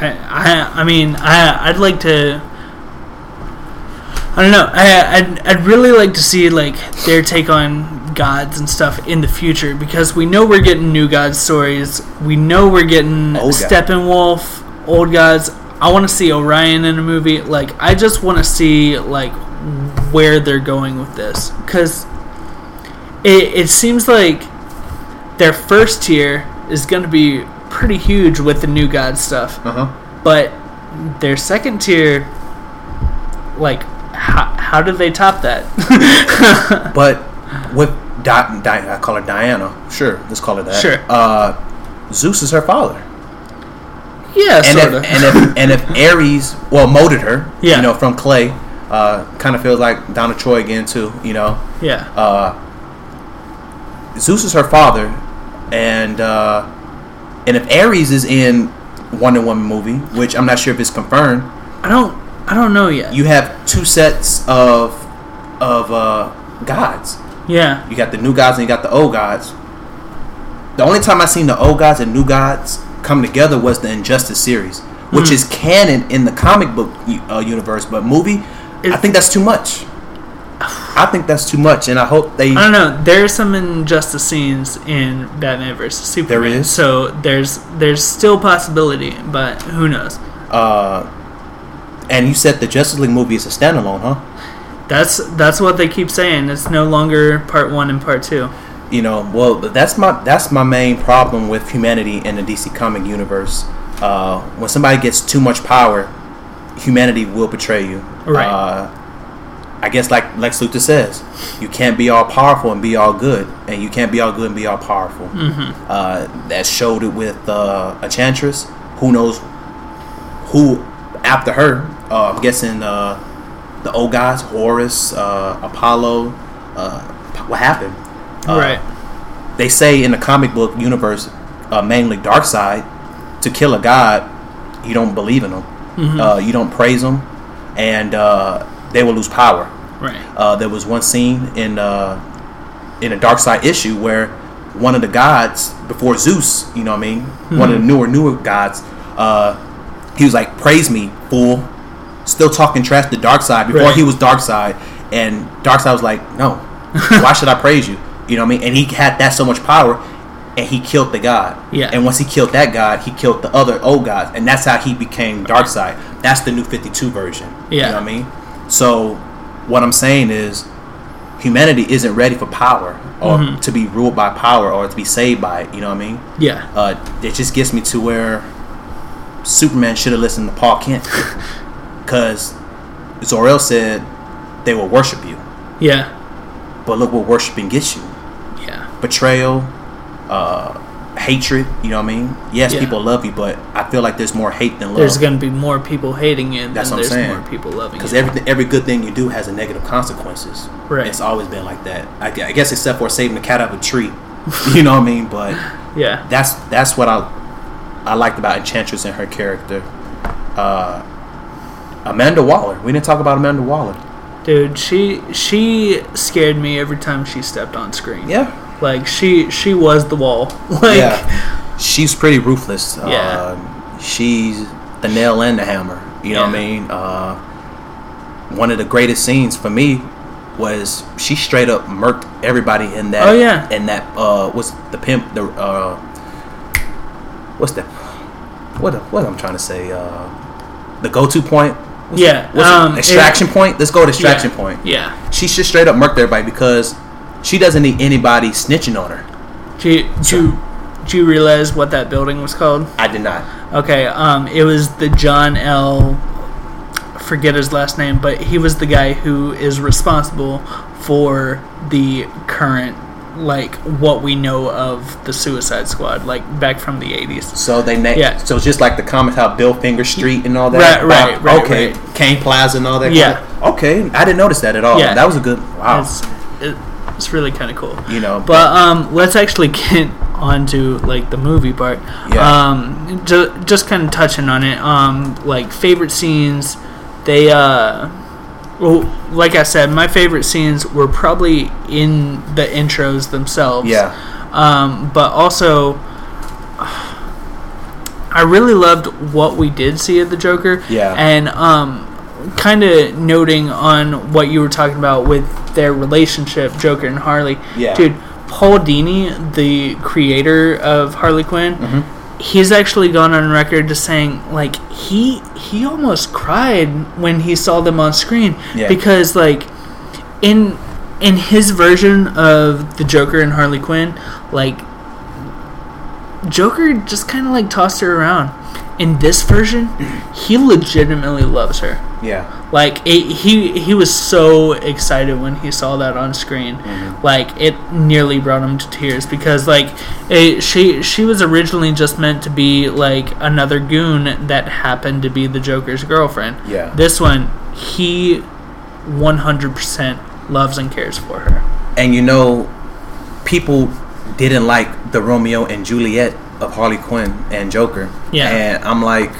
I, I, I mean, I, I'd like to. I don't know. I, I'd, I'd really like to see like their take on gods and stuff in the future because we know we're getting new god stories. We know we're getting Old. Steppenwolf, old gods. I want to see Orion in a movie. Like, I just want to see like where they're going with this because it, it seems like their first tier is going to be pretty huge with the new god stuff uh huh. but their second tier like how, how did they top that But with Di- Di- I call her Diana. Sure, let's call her that. Sure. Uh, Zeus is her father, yeah and sort if and if and if Ares well molded her, Yeah. you know, from clay, uh, kind of feels like Donna Troy again too. You know, yeah uh, Zeus is her father, and uh, and if Ares is in Wonder Woman movie, which I'm not sure if it's confirmed. I don't I don't know yet. You have two sets of of uh, gods. yeah. You got the new gods and you got the old gods. The only time I seen the old gods and new gods come together was the Injustice series, which Hmm. is canon in the comic book uh, universe, but movie, I think that's too much. I think that's too much, and I hope they. I don't know. There's some injustice scenes in Batman vs Superman. There is? So there's there's still possibility, but who knows? Uh, and you said the Justice League movie is a standalone, huh? That's that's what they keep saying. It's no longer part one and part two. You know well that's my that's my main problem with humanity in the dc comic universe. Uh, when somebody gets too much power humanity will betray you. Right. uh, i guess like lex luthor says you can't be all powerful and be all good and you can't be all good and be all powerful. Mm-hmm. uh, that showed it with uh, enchantress. Who knows who after her uh, i'm guessing uh, the old guys horus uh, apollo uh, what happened Uh, right. they say in the comic book universe, uh, mainly Side, to kill a god, you don't believe in them, Mm-hmm. uh, you don't praise them, and uh, they will lose power. Right. Uh, there was one scene in uh, in a Darkseid issue where one of the gods before Zeus, you know what I mean, one of the newer newer gods, uh, he was like, "Praise me, fool." Still talking trash to Darkseid before Right. he was Darkseid, and Darkseid was like, "No, why should I praise you?" You know what I mean? And he had that so much power, and he killed the god. Yeah. And once he killed that god, he killed the other old gods, and that's how he became Darkseid. That's the new Fifty Two version. Yeah. You know what I mean? So what I'm saying is humanity isn't ready for power or Mm-hmm. to be ruled by power or to be saved by it, you know what I mean? Yeah. Uh, it just gets me to where Superman should have listened to Pa Kent. Because Zor-El said they will worship you. Yeah. But look what worshiping gets you. Betrayal, uh, hatred, you know what I mean? Yes, Yeah. people love you, but I feel like there's more hate than love. There's going to be more people hating you than That's what I'm there's saying. more people loving Because you. every every good thing you do has a negative consequences. Right. It's always been like that. I, I guess except for saving the cat out of a tree. you know what I mean? But yeah. that's that's what I I liked about Enchantress and her character. Uh, Amanda Waller. We didn't talk about Amanda Waller. Dude, she she scared me every time she stepped on screen. Yeah. Like she she was the wall. Like yeah. She's pretty ruthless. Yeah. Uh, she's the nail and the hammer. You know what I mean? Uh, one of the greatest scenes for me was she straight up murked everybody in that. Oh, yeah. In that uh, what's the pimp? The uh, what's the what? What I'm trying to say? Uh, the go-to point. What's Yeah, it? What's um, it? Extraction point. Let's go to extraction yeah, point. Yeah. She just straight up murked everybody because she doesn't need anybody snitching on her. Do you, do, you, do you realize what that building was called? I did not. Okay, um, it was the John L. Forget his last name, but he was the guy who is responsible for the current, like what we know of the Suicide Squad, like back from the eighties. So they na- Yeah. So it's just like the comment how Bill Finger Street and all that. Right, right, Bob- right, Okay. right. Kane Plaza and all that. Yeah. kind of- okay. I didn't notice that at all. Yeah. That was a good. Wow. It's, it, it's really kind of cool. you know. But um, let's actually get onto like the movie part. Yeah. Um, ju- just kind of touching on it. Um, like favorite scenes. They uh, well, like I said, my favorite scenes were probably in the intros themselves. yeah. Um, but also. I really loved what we did see of the Joker. Yeah. And um, kind of noting on what you were talking about with their relationship, Joker and Harley. Yeah. Dude, Paul Dini, the creator of Harley Quinn, Mm-hmm. he's actually gone on record to saying like he he almost cried when he saw them on screen Yeah. because like in in his version of the Joker and Harley Quinn, like Joker just kind of like tossed her around. In this version, he legitimately loves her. Yeah. Like it, he he was so excited when he saw that on screen. Mm-hmm. Like it nearly brought him to tears because like it, she she was originally just meant to be like another goon that happened to be the Joker's girlfriend. Yeah. This one he 100% loves and cares for her. And you know, people didn't like the Romeo and Juliet of Harley Quinn and Joker. Yeah. And I'm like,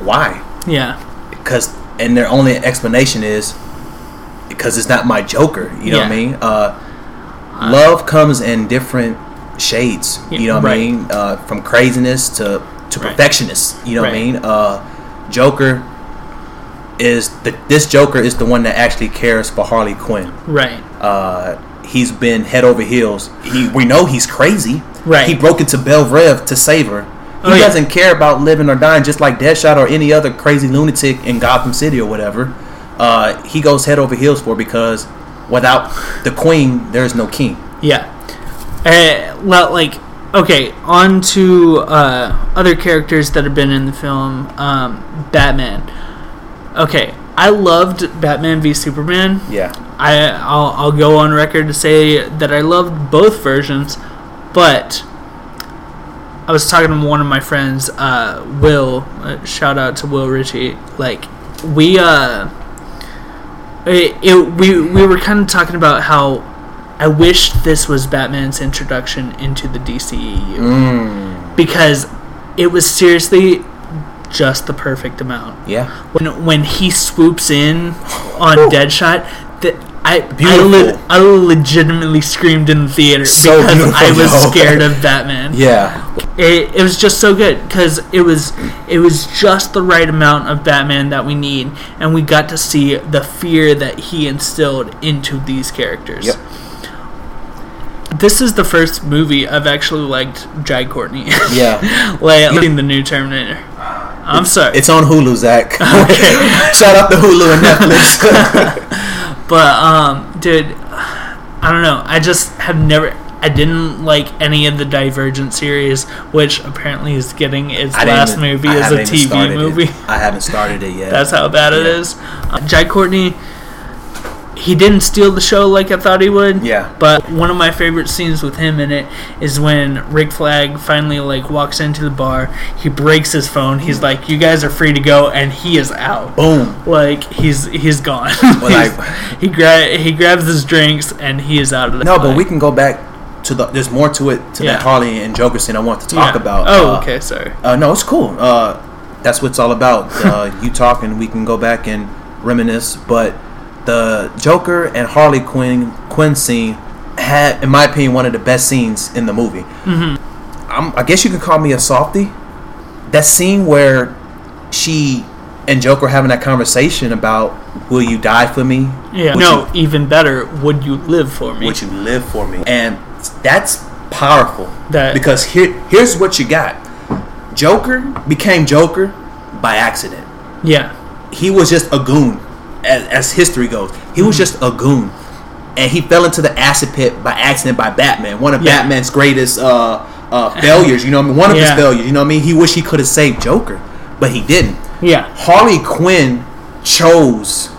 why? Yeah. Because and their only explanation is because it's not my Joker. You know what I mean? Uh, love comes in different shades. Yeah, You know what I mean? Uh, from craziness to to Right. perfectionist. You know what I mean? Uh, Joker is the this Joker is the one that actually cares for Harley Quinn. Right. Uh, he's been head over heels. He we know he's crazy. Right. He broke into Belle Reve to save her. He yeah. doesn't care about living or dying, just like Deadshot or any other crazy lunatic in Gotham City or whatever. Uh, he goes head over heels for because without the queen, there is no king. Yeah. Uh, well, like, okay, on to uh, other characters that have been in the film. Um, Batman. Okay, I loved Batman v Superman. Yeah. I I'll, I'll go on record to say that I loved both versions, but I was talking to one of my friends, uh, Will. Uh, shout out to Will Ritchie. Like we uh, it, it we we were kind of talking about how I wish this was Batman's introduction into the DCEU Mm. because it was seriously just the perfect amount Yeah. when when he swoops in on Deadshot, that I I, le- I legitimately screamed in the theater So because I was yo. scared of Batman. Yeah. It, it was just so good because it was it was just the right amount of Batman that we need, and we got to see the fear that he instilled into these characters. Yep. This is the first movie I've actually liked Jai Courtney. Yeah. like seen the new Terminator. I'm sorry. It's on Hulu, Zach. Okay. Shout out to Hulu and Netflix. But um, dude, I don't know. I just have never. I didn't like any of the Divergent series, which apparently is getting its I last even- movie I as a TV started it. movie. I haven't started it yet. That's how bad it Yeah. is. Uh, Jai Courtney, he didn't steal the show like I thought he would. Yeah. But one of my favorite scenes with him in it is when Rick Flag finally like walks into the bar. He breaks his phone. He's like, "You guys are free to go," and he is out. Boom. Like he's he's gone. Well, He's- like- he gra- he grabs his drinks and he is out of the. No, but we can go back to the. There's more to it to Yeah. that Harley and Joker scene I want to talk Yeah. about. Oh, Uh, okay, sorry. Uh, no, it's cool. Uh, that's what it's all about. Uh, you talking, we can go back and reminisce. But the Joker and Harley Quinn Quinn scene had, in my opinion, one of the best scenes in the movie. Mm-hmm. I'm, I guess you could call me a softie. That scene where she and Joker having that conversation about, "Will you die for me? Yeah. Would no, you- even better. Would you live for me? would you live for me? And that's powerful. That- because here here's what you got. Joker became Joker by accident. yeah. He was just a goon, as, as history goes. He was just a goon, and he fell into the acid pit by accident by Batman. One of Yeah. Batman's greatest uh, uh, failures. You know, what I mean, one of Yeah. his failures. You know, what I mean, he wished he could have saved Joker, but he didn't. Yeah. Harley Quinn chose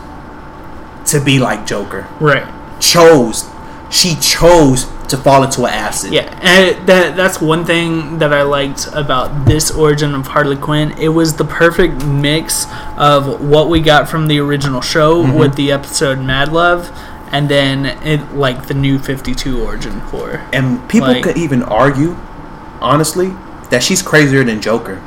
to be like Joker Right. chose she chose to fall into an acid. Yeah, and that that's one thing that I liked about this origin of Harley Quinn. It was the perfect mix of what we got from the original show Mm-hmm. with the episode Mad Love, and then it like the new Fifty Two origin for. And people Like- could even argue, honestly, that she's crazier than Joker.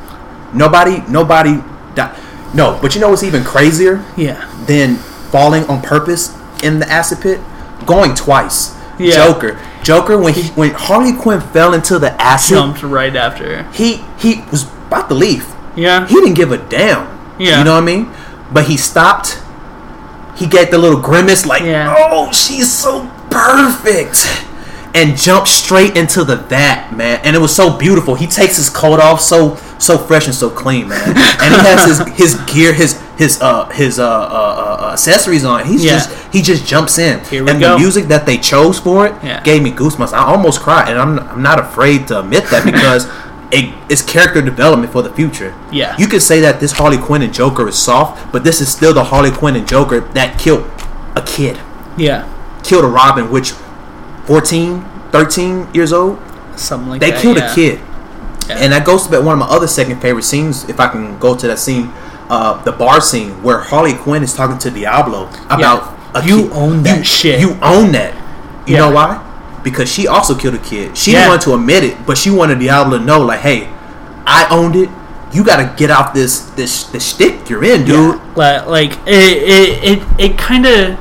Nobody, nobody, di- no. But you know what's even crazier Yeah, than falling on purpose in the acid pit? Going twice. Yeah. Joker, Joker. When he when Harley Quinn fell into the acid, jumped right after. he he was about to leave. Yeah, He didn't give a damn. Yeah. You know what I mean? But he stopped. He gave the little grimace like, Yeah. "Oh, she's so perfect." And jumped straight into the that, man. And it was so beautiful. He takes his coat off so so fresh and so clean, man. and he has his his gear, his his uh his uh, uh, uh accessories on. He's Yeah. just he just jumps in. And go. the music that they chose for it Yeah. gave me goosebumps. I almost cried, and I'm I'm not afraid to admit that because it, it's character development for the future. Yeah. You could say that this Harley Quinn and Joker is soft, but this is still the Harley Quinn and Joker that killed a kid, yeah, killed a Robin, which 14, 13 years old. something like They that. They killed yeah. a kid, Yeah. and that goes to one of my other second favorite scenes. If I can go to that scene, uh, the bar scene where Harley Quinn is talking to Diablo about a You kid. own that You- shit. You own that. You Yeah. know why? because she also killed a kid. She Yeah. didn't to admit it, but she wanted Diablo to know, like, hey, I owned it. You got to get out this this this shtick you're in, dude. Like, like it, it, it, it kind of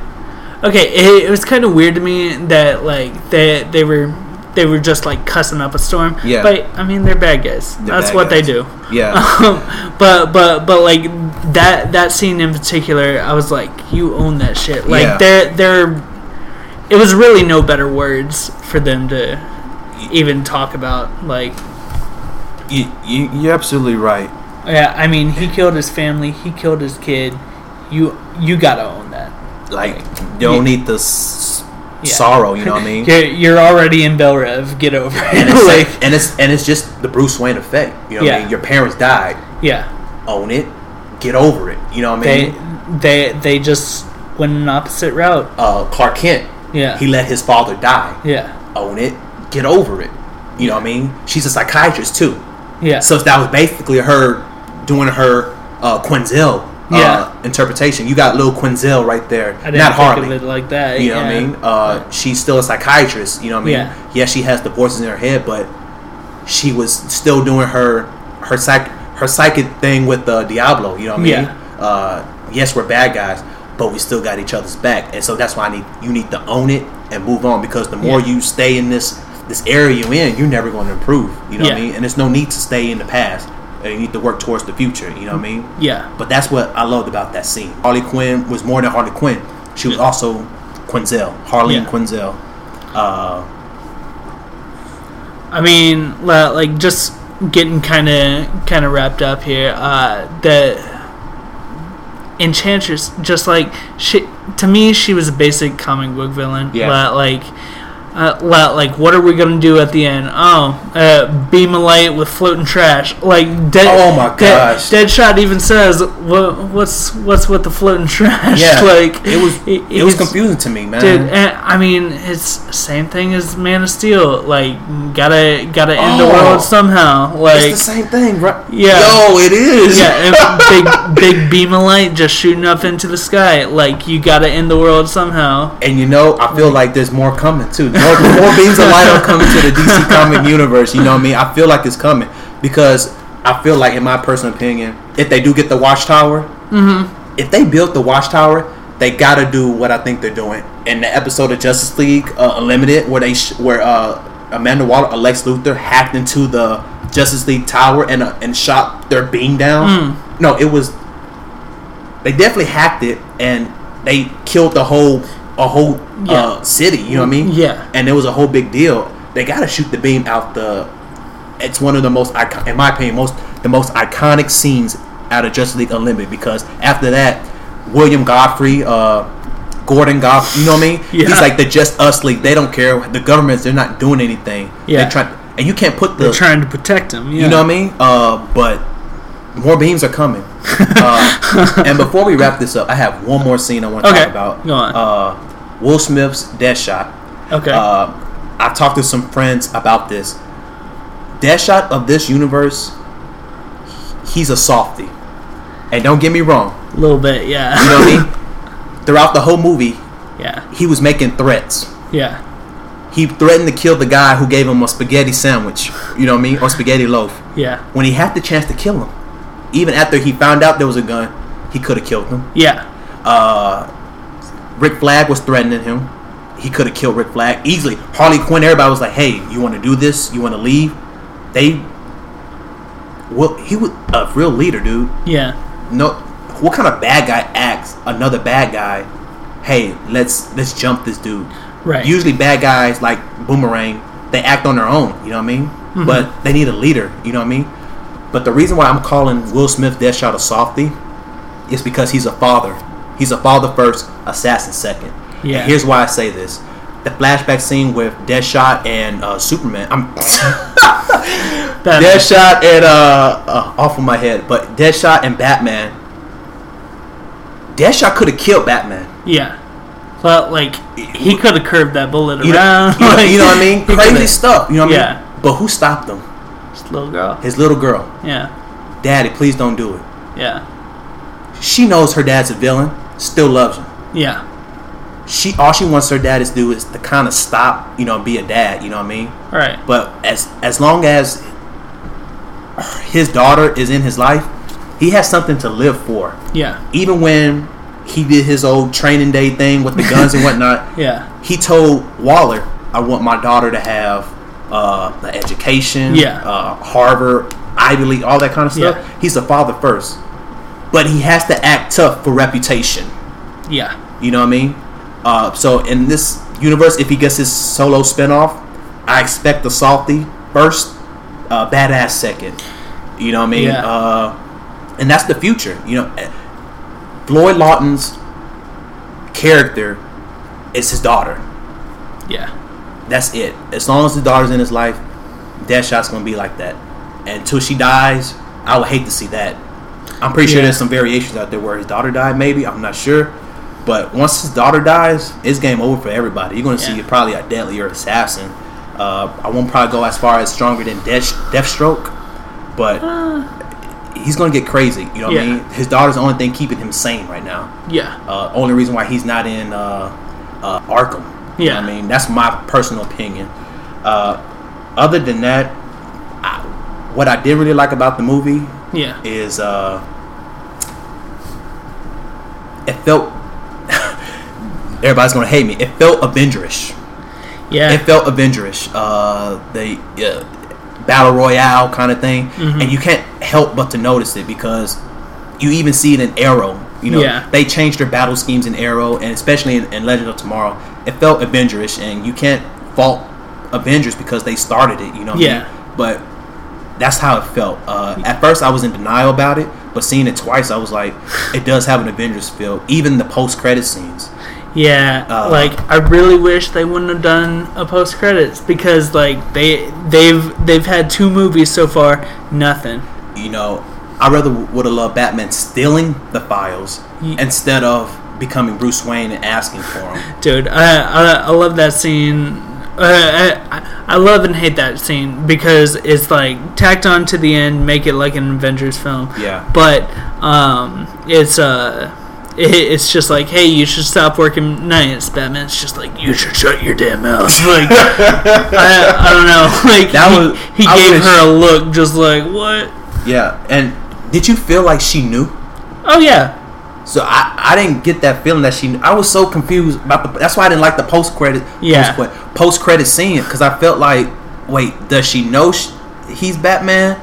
okay. It, it was kind of weird to me that like they they were they were just like cussing up a storm. Yeah. But I mean, they're bad guys. They're That's bad what they do. Yeah. Um, but but but like that that scene in particular, I was like, you own that shit. Like Yeah. there there, it was really no better words for them to even talk about. Like You, you, you're absolutely right. yeah, I mean, he killed his family. He killed his kid. You you gotta own that. Like, you don't need the s- Yeah. sorrow, you know what I mean? You're, you're already in Belle Reve. Get over it. And it's like, like, and it's and it's just the Bruce Wayne effect. You know what I mean? Your parents died. yeah, Own it. Get over it. You know what I they mean? they they just went an opposite route. uh, Clark Kent. Yeah, He let his father die. yeah, Own it. Get over it. You know what I mean? She's a psychiatrist too. yeah. So that was basically her doing her uh, Quinzel uh, Yeah. interpretation. You got little Quinzel right there. Not Harley. like that. You know what I mean? Uh, she's still a psychiatrist. You know what I mean? Yeah. Yeah, she has the voices in her head, but she was still doing her her psych her psychic thing with uh, Diablo. You know what I mean? Yeah. Uh, yes, we're bad guys, but we still got each other's back, and so that's why I need you need to own it and move on because the more Yeah. you stay in this this area you're in, you're never going to improve. You know what I mean? And there's no need to stay in the past. Uh, You need to work towards the future. You know what I mean? Yeah, But that's what I loved about that scene. Harley Quinn was more than Harley Quinn. She was also Quinzel, Harley and Yeah. Quinzel. Uh, I mean, like just getting kind of kind of wrapped up here. Uh, the Enchantress, just like she, to me, she was a basic comic book villain. Yeah. Li- like. Uh, like what are we gonna do at the end? Oh, uh, beam a light with floating trash. Like dead. Oh my gosh. dead, Deadshot even says, "What? What's what's with the floating trash?" yeah, like it was it- it, was confusing to me, man. Dude, and, I mean, it's same thing as Man of Steel. Like, gotta gotta end the Oh. world somehow. Like, it's the same thing, right? Yeah. Yo, it is. yeah, big big beam of light just shooting up into the sky. Like, you gotta end the world somehow. And you know, I feel like there's more coming too. More, more beams of light are coming to the DC comic universe. You know what I mean? I feel like it's coming because I feel like, in my personal opinion, if they do get the Watchtower, Mm-hmm. if they built the Watchtower, they gotta do what I think they're doing. In the episode of Justice League uh, Unlimited, where they sh- where uh, Amanda Waller, uh, Lex Luthor, hacked into the Justice League Tower and uh, and shot their beam down. Mm. No, it was they definitely hacked it and they killed the whole a whole Yeah. uh, city. You know what I mean? Yeah. And it was a whole big deal. They got to shoot the beam out the. It's one of the most icon, in my opinion, most the most iconic scenes out of Justice League Unlimited because after that, William Godfrey, uh, Gordon Godfrey, you know what I mean? Yeah. He's like the Just Us League. They don't care. The governments, they're not doing anything. Yeah. They're trying, and you can't put the. They're trying to protect them. Yeah. You know what I mean? Uh, but more beams are coming. uh, and before we wrap this up, I have one more scene I want to Okay, talk about. go on. Uh, Will Smith's Deadshot. Okay. Uh, I've talked to some friends about this. Deadshot of this universe, he's a softy. And don't get me wrong, a little bit. Yeah. you know what I mean? Throughout the whole movie, yeah. he was making threats. Yeah. He threatened to kill the guy who gave him a spaghetti sandwich, you know what I mean? Or spaghetti loaf. Yeah. when he had the chance to kill him. Even after he found out there was a gun, he could have killed him. Yeah. Uh, Rick Flag was threatening him. He could have killed Rick Flag easily. Harley Quinn, everybody was like, "Hey, you want to do this? You want to leave?" They, well, he was a real leader, dude. Yeah. No, what kind of bad guy acts another bad guy? Hey, let's let's jump this dude. Right. Usually, bad guys like Boomerang, they act on their own. You know what I mean? Mm-hmm. But they need a leader. You know what I mean? But the reason why I'm calling Will Smith Deadshot a softie is because he's a father. He's a father first, assassin second. Yeah. And here's why I say this: the flashback scene with Deadshot and uh, Superman. I'm Deadshot and uh, uh, off of my head, but Deadshot and Batman. Deadshot could have killed Batman. Yeah. But like he could have curved that bullet You know, you know, you know what I mean? Crazy stuff. You know what I Yeah. mean? But who stopped him? Little girl. His little girl. Yeah. Daddy, please don't do it. Yeah. She knows her dad's a villain, still loves him. Yeah. she all she wants her dad to do is to kind of stop, you know, be a dad. You know what I mean? Right. But as as long as his daughter is in his life, he has something to live for. Yeah. Even when he did his old training day thing with the guns and whatnot, Yeah. he told Waller, "I want my daughter to have uh, an education, Yeah. uh, Harvard, Ivy League, all that kind of stuff." Yeah. He's a father first, but he has to act tough for reputation. Yeah. You know what I mean? Uh, so in this universe, if he gets his solo spinoff, I expect the salty first, uh, badass second. You know what I mean? Yeah. Uh, and that's the future. You know, eh, Floyd Lawton's character is his daughter. Yeah. That's it. As long as the daughter's in his life, Deadshot's gonna be like that. And until she dies, I would hate to see that. I'm pretty sure there's some variations out there where his daughter died. Maybe I'm not sure. But once his daughter dies, it's game over for everybody. You're gonna see probably a deadly or assassin. Uh, I won't probably go as far as stronger than Death, Deathstroke, but he's gonna get crazy. You know what Yeah. I mean? His daughter's the only thing keeping him sane right now. Yeah. Uh, only reason why he's not in uh, uh, Arkham. Yeah. I mean, that's my personal opinion. Uh, other than that, I, what I did really like about the movie Yeah. is uh, it felt. everybody's gonna hate me. It felt Avengerish. Yeah. It felt Avengerish. Uh, the uh, battle royale kind of thing, Mm-hmm. and you can't help but to notice it because you even see it in Arrow. You know, Yeah. they changed their battle schemes in Arrow, and especially in, in Legend of Tomorrow, it felt Avengerish, and you can't fault Avengers because they started it. You know, what I Yeah. mean? but that's how it felt. Uh, at first, I was in denial about it, but seeing it twice, I was like, it does have an Avengers feel. Even the post credit scenes. Yeah, Uh, like I really wish they wouldn't have done a post credits because like they they've they've had two movies so far, nothing. you know, I rather would have loved Batman stealing the files Ye- instead of becoming Bruce Wayne and asking for them. Dude, I I, I love that scene. Uh, I, I love and hate that scene because it's like tacked on to the end, make it like an Avengers film. Yeah. But um, it's uh, it, it's just like, hey, you should stop working nights. Batman. It's just like, you should shut your damn mouth. Like, I, I don't know. Like That he, was- he I gave her a look, just like what? Yeah, and did you feel like she knew? Oh yeah, So I, I didn't get that feeling that she. Knew. I was so confused about the. That's why I didn't like the post credit. Yeah. Post credit scene because I felt like, wait, does she know sh- he's Batman,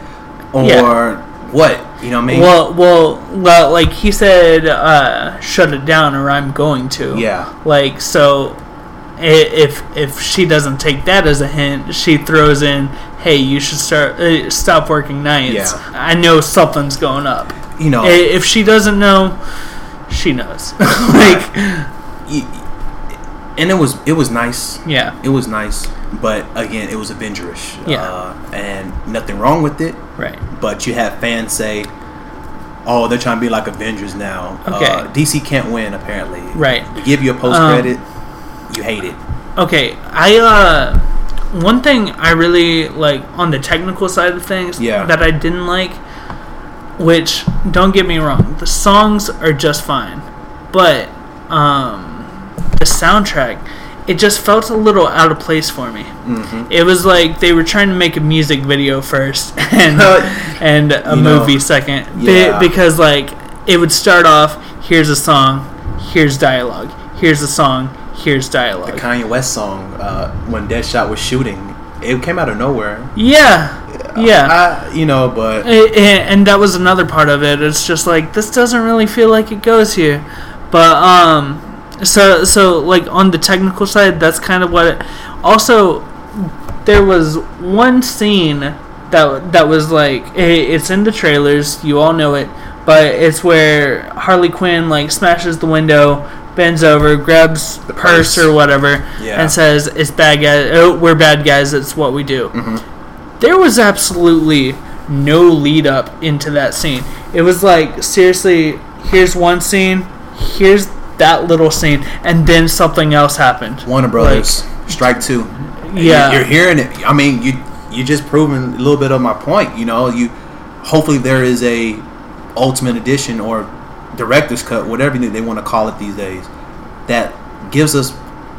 or Yeah. what? You know what I mean? Well, well, well, like he said, uh, shut it down, or I'm going to. Yeah. Like so, if if she doesn't take that as a hint, she throws in, "Hey, you should start uh, stop working nights." Yeah. I know something's going up. you know, If she doesn't know, she knows. like, and it was it was nice. yeah, It was nice, but again, it was Avengerish. Yeah. Uh, and nothing wrong with it. right. But you have fans say, "Oh, they're trying to be like Avengers now." Okay. Uh, DC can't win apparently. Right. We give you a post credit, you hate it. Okay, I uh one thing I really like on the technical side of things Yeah. that I didn't like which don't get me wrong, the songs are just fine. But um the soundtrack it just felt a little out of place for me. Mm-hmm. It was like they were trying to make a music video first and and a You know, movie second Be- yeah. because like it would start off here's a song, here's dialogue, here's a song, here's dialogue. The Kanye West song, uh, when Deadshot was shooting, it came out of nowhere. Yeah, yeah. I, you know, but and that was another part of it. It's just like this doesn't really feel like it goes here, but um, so so like on the technical side, that's kind of what. It, also, there was one scene that that was like i- it's in the trailers. You all know it, but it's where Harley Quinn like smashes the window. Bends over, grabs the purse, purse. or whatever, Yeah. and says, "It's bad guys. Oh, we're bad guys. It's what we do." Mm-hmm. there was absolutely no lead up into that scene. It was like seriously, here's one scene, here's that little scene, and then something else happened. Warner Brothers, Strike Two. Yeah. you're hearing it. I mean, you you just proven a little bit of my point. You know, you hopefully there is a ultimate edition or director's cut, whatever they want to call it these days, that gives us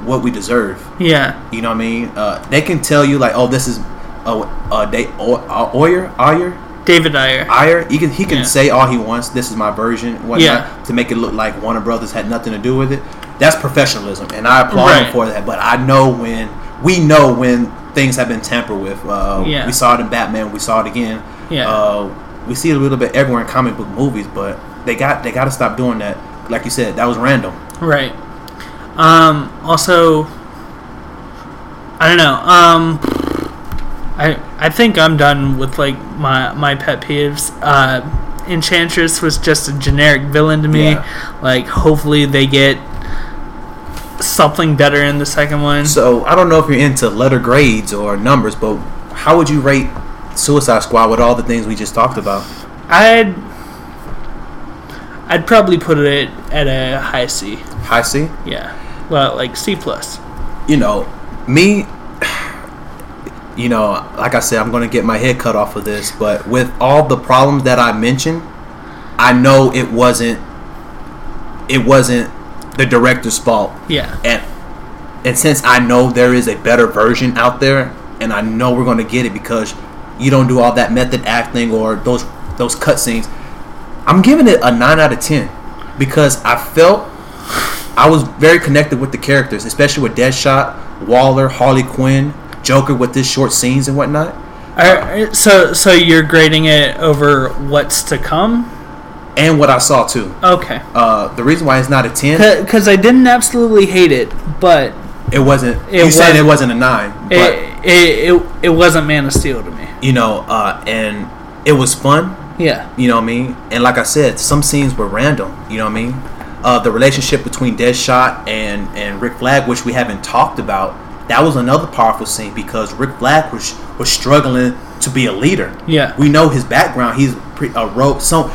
what we deserve. Yeah. You know what I mean? Uh, they can tell you like, oh, this is uh, uh, they uh, Oyer Ayer David Ayer. Ayer. He can he can Yeah. say all he wants. This is my version, whatnot, Yeah. to make it look like Warner Brothers had nothing to do with it. That's professionalism, and I applaud him for that. But I know when we know when things have been tampered with. Uh, Yeah. We saw it in Batman. We saw it again. Yeah. Uh, we see it a little bit everywhere in comic book movies, but they got they got to stop doing that. Like you said, that was random. Right. Um, also, I don't know. Um, I I think I'm done with like my my pet peeves. Uh, Enchantress was just a generic villain to me. Yeah. Like, hopefully they get something better in the second one. So I don't know if you're into letter grades or numbers, but how would you rate Suicide Squad with all the things we just talked about? I'd I'd probably put it at a high C. High C. Yeah. Well, like C plus. You know, me. You know, like I said, I'm going to get my head cut off of this, but with all the problems that I mentioned, I know it wasn't. It wasn't the director's fault. Yeah. and and since I know there is a better version out there, and I know we're going to get it because you don't do all that method acting or those those cutscenes, I'm giving it a nine out of ten because I felt I was very connected with the characters, especially with Deadshot, Waller, Harley Quinn, Joker with his short scenes and whatnot. Are, so so you're grading it over what's to come? And what I saw too. Okay. Uh, the reason why it's not a ten, Because I didn't absolutely hate it, but it wasn't. It you said it wasn't a nine, but it, it, it, it wasn't Man of Steel to me. you know, uh, and it was fun. Yeah. You know what I mean? And like I said, some scenes were random. You know what I mean? Uh, the relationship between Deadshot and and Rick Flag, which we haven't talked about, that was another powerful scene because Rick Flag was was struggling to be a leader. Yeah. We know his background. He's pre- a rogue. So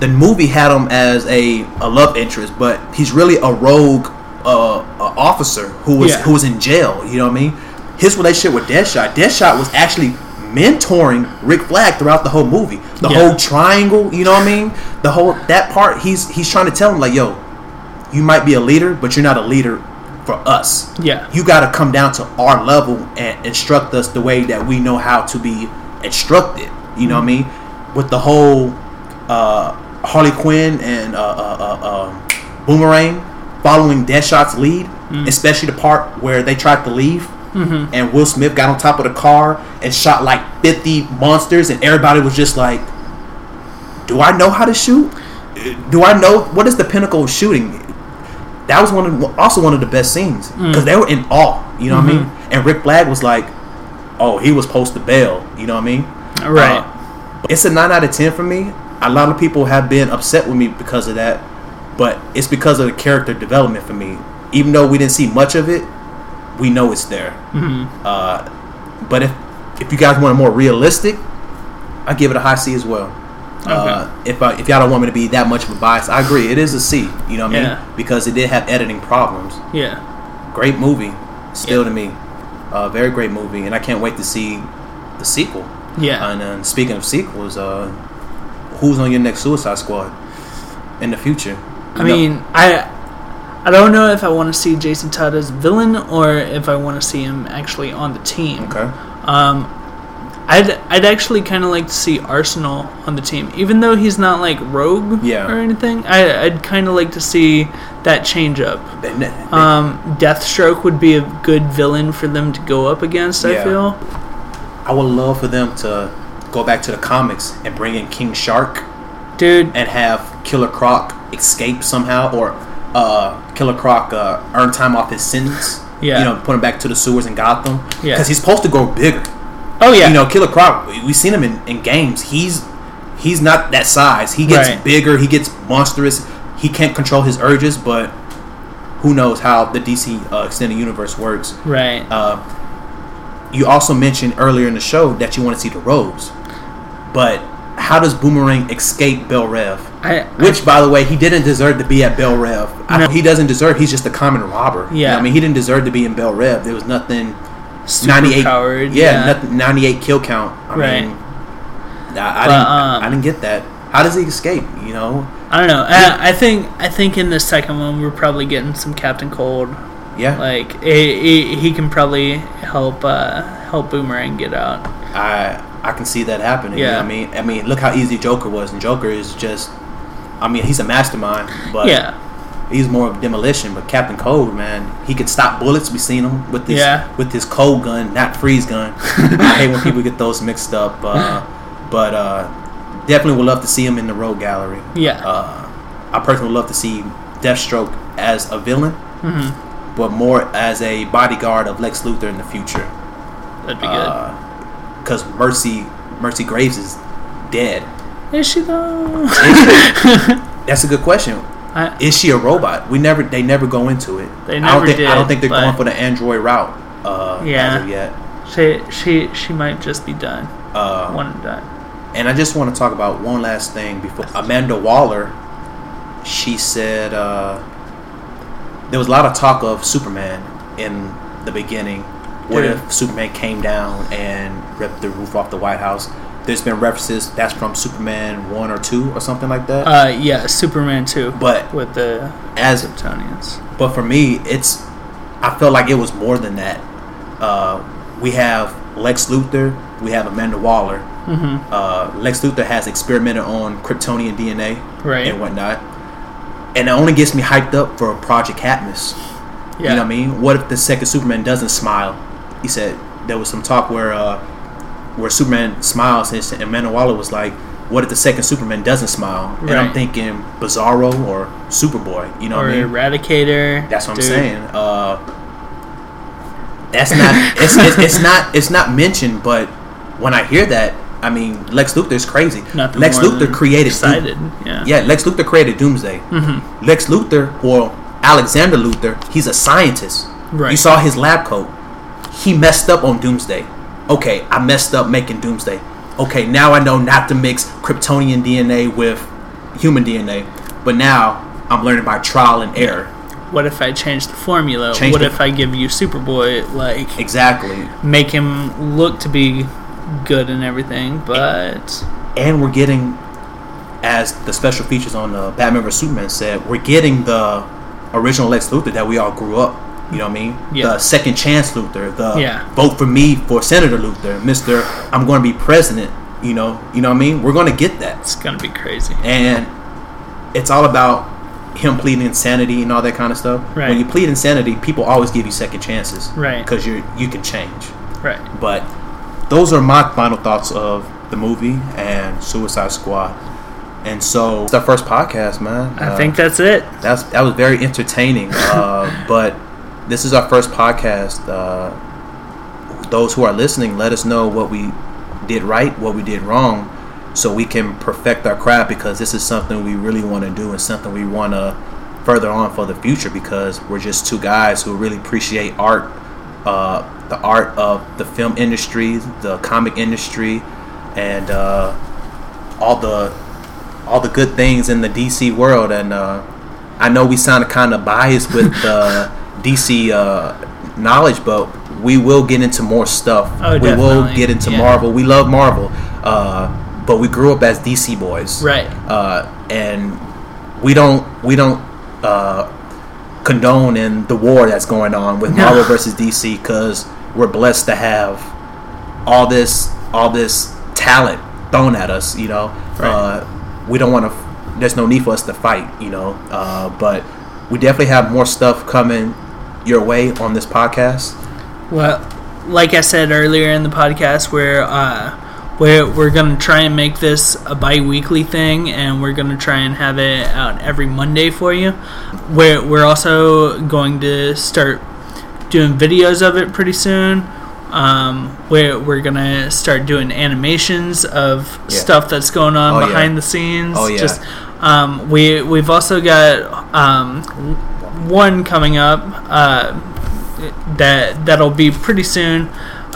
the movie had him as a, a love interest, but he's really a rogue uh, uh, officer who was Yeah. who was in jail. You know what I mean? His relationship with Deadshot. Deadshot was actually mentoring Rick Flag throughout the whole movie. The Yeah. whole triangle. You know what I mean? The whole that part. He's he's trying to tell him like, yo, you might be a leader, but you're not a leader for us. Yeah. You got to come down to our level and instruct us the way that we know how to be instructed. You know what I mean? With the whole uh, Harley Quinn and uh, uh, uh, uh, Boomerang following Deadshot's lead, especially the part where they tried to leave. Mm-hmm. And Will Smith got on top of the car and shot like 50 monsters, and everybody was just like, Do I know how to shoot? Do I know what is the pinnacle of shooting? That was one of also one of the best scenes mm. because they were in awe. You know what I mean? Mm-hmm. And Rick Flag was like, "Oh, he was supposed to bail." You know what I mean? Right. Uh, it's a nine out of ten for me. A lot of people have been upset with me because of that, but it's because of the character development for me. Even though we didn't see much of it, we know it's there. Mm-hmm. Uh, but if if you guys want a more realistic, I give it a high C as well. Uh, if I, if y'all don't want me to be that much of a bias, I agree. It is a C. You know what I Yeah. mean? Because it did have editing problems. yeah. Great movie, still Yeah. to me. Uh, very great movie, and I can't wait to see the sequel. Yeah. And then speaking of sequels, uh, who's on your next Suicide Squad in the future? I mean, I I don't know if I want to see Jason Todd as villain or if I want to see him actually on the team. okay. Um, I'd I'd actually kind of like to see Arsenal on the team, even though he's not like rogue Yeah. or anything. I I'd kind of like to see that change up. Um, Deathstroke would be a good villain for them to go up against. I Yeah. feel. I would love for them to go back to the comics and bring in King Shark Dude, and have Killer Croc escape somehow, or uh, Killer Croc uh, earn time off his sentence. Yeah. You know, put him back to the sewers in Gotham. Yeah. Because he's supposed to grow bigger. oh yeah, You know, Killer Croc. we- We've seen him in, in games. He's he's not that size. He gets Right. bigger. He gets monstrous. He can't control his urges, but who knows how the DC uh, extended universe works. right. Uh, you also mentioned earlier in the show that you want to see the Rogues, but how does Boomerang escape Belle Reve? I, Which, by the way, he didn't deserve to be at Belle Reve. I, No. he doesn't deserve. He's just a common robber. You know Yeah. I mean, he didn't deserve to be in Belle Reve. There was nothing. super 98 powered. yeah, nothing, 98 kill count. I Right. mean, I, I But, didn't. um, I didn't get that. How does he escape? You know, I don't know. I, I think I think in the second one we're probably getting some Captain Cold. Yeah, Like he, he, he can probably help uh, help Boomerang get out. I I can see that happening. you know Yeah. I mean, I mean, look how easy Joker was, and Joker is just, I mean, he's a mastermind, but yeah, he's more of a demolition. But Captain Cold, man, he could stop bullets. We seen him with this Yeah. with his cold gun, not freeze gun. I hate when people get those mixed up. Uh, but uh, definitely would love to see him in the Rogue Gallery. yeah, Uh, I personally would love to see Deathstroke as a villain, hmm but more as a bodyguard of Lex Luthor in the future. that'd be good. Because Mercy Mercy Graves is dead. Is she though? That's a good question. I, Is she a robot? We never they never go into it. They I never don't think I don't think they're going for the android route. Uh, Yeah. As of yet. she she she might just be done. Uh, One and done. And I just want to talk about one last thing before Amanda Waller. She said uh, there was a lot of talk of Superman in the beginning. What Yeah. if Superman came down and ripped the roof off the White House? There's been references that's from Superman one or two or something like that. Uh, yeah, Superman two. but with the as Kryptonians. but for me, it's I felt like it was more than that. Uh, we have Lex Luthor, we have Amanda Waller, hmm uh, Lex Luthor has experimented on Kryptonian DNA Right. and whatnot, and it only gets me hyped up for Project Cadmus. Yeah. You know what I mean? What if the second Superman doesn't smile? He said there was some talk where uh, where Superman smiles, and and Amanda Waller was like, "What if the second Superman doesn't smile?" And I'm thinking Bizarro or Superboy. You know or what I mean? Eradicator. That's what I'm saying. Uh, that's not. It's, it's, it's not. It's not mentioned. But when I hear that, I mean, Lex Luthor is crazy. Nothing Lex Luthor created. Doom- Yeah. yeah, Lex Luthor created Doomsday. hmm Lex Luthor or Alexander Luthor, he's a scientist. Right. You saw his lab coat. He messed up on Doomsday. Okay, I messed up making Doomsday. Okay, now I know not to mix Kryptonian DNA with human DNA. But now I'm learning by trial and error. What if I change the formula? Change what the- if I give you Superboy? Like, Exactly. make him look to be good and everything, but and we're getting, as the special features on the Batman vs Superman said, we're getting the original Lex Luthor that we all grew up. You know what I mean? Yeah. The second chance Luthor, the Yeah. vote for me for Senator Luthor, Mister, I'm going to be president. You know, you know what I mean? We're going to get that, it's gonna be crazy. and it's all about him pleading insanity and all that kind of stuff. Right. When you plead insanity, people always give you second chances, Right. Because you you can change. Right. But those are my final thoughts of the movie and Suicide Squad. And so it's our first podcast, man. I Uh, think that's it. that's that was very entertaining. Uh, but this is our first podcast. Uh, those who are listening, let us know what we did right, what we did wrong, so we can perfect our craft. Because this is something we really want to do and something we want to further on for the future. Because we're just two guys who really appreciate art, uh, the art of the film industry, the comic industry, and uh, all the all the good things in the DC world. And uh, I know we sound kind of biased with the DC uh, knowledge, but we will get into more stuff. Oh, we will get into Yeah. Marvel. We love Marvel, uh, but we grew up as DC boys, Right. Uh, and we don't we don't uh, condone in the war that's going on with No. Marvel versus DC because we're blessed to have all this all this talent thrown at us. You know, Right. uh, we don't want to. There's no need for us to fight. You know, uh, but we definitely have more stuff coming your way on this podcast. Well, like I said earlier in the podcast, we're uh, we're we're gonna try and make this a bi-weekly thing, and we're gonna try and have it out every Monday for you. We're we're also going to start doing videos of it pretty soon. Um, we're we're gonna start doing animations of Yeah. stuff that's going on Oh, yeah. behind the scenes. Oh, yeah. Just um, we we've also got um, one coming up. Uh, that that'll be pretty soon.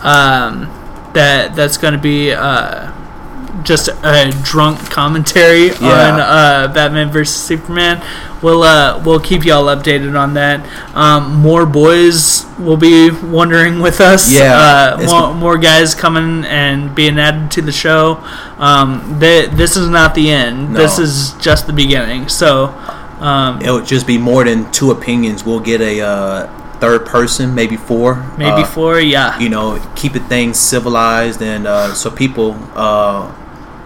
Um, that that's going to be uh, just a drunk commentary Yeah. on uh, Batman versus Superman. We'll uh, we'll keep y'all updated on that. Um, more boys will be wondering with us. Yeah, uh, more, more guys coming and being added to the show. Um, th- this is not the end. No. This is just the beginning. So. Um, It would just be more than two opinions. We'll get a uh, third person, maybe four. maybe uh, four, yeah. You know, keeping things civilized, and uh, so people. Uh,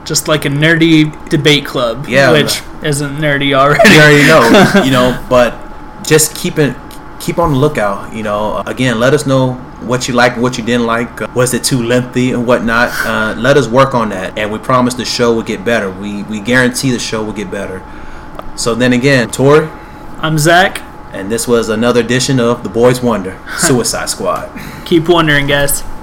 just like a nerdy debate club, Yeah. which isn't nerdy already. you already know, you know, but just keep it, keep on the lookout. You know, again, let us know what you like, what you didn't like. Uh, was it too lengthy and whatnot? Uh, let us work on that, and we promise the show will get better. We we guarantee the show will get better. So then again, Tori, I'm Zach. and this was another edition of The Boys Wonder Suicide Squad. Keep wondering, guys.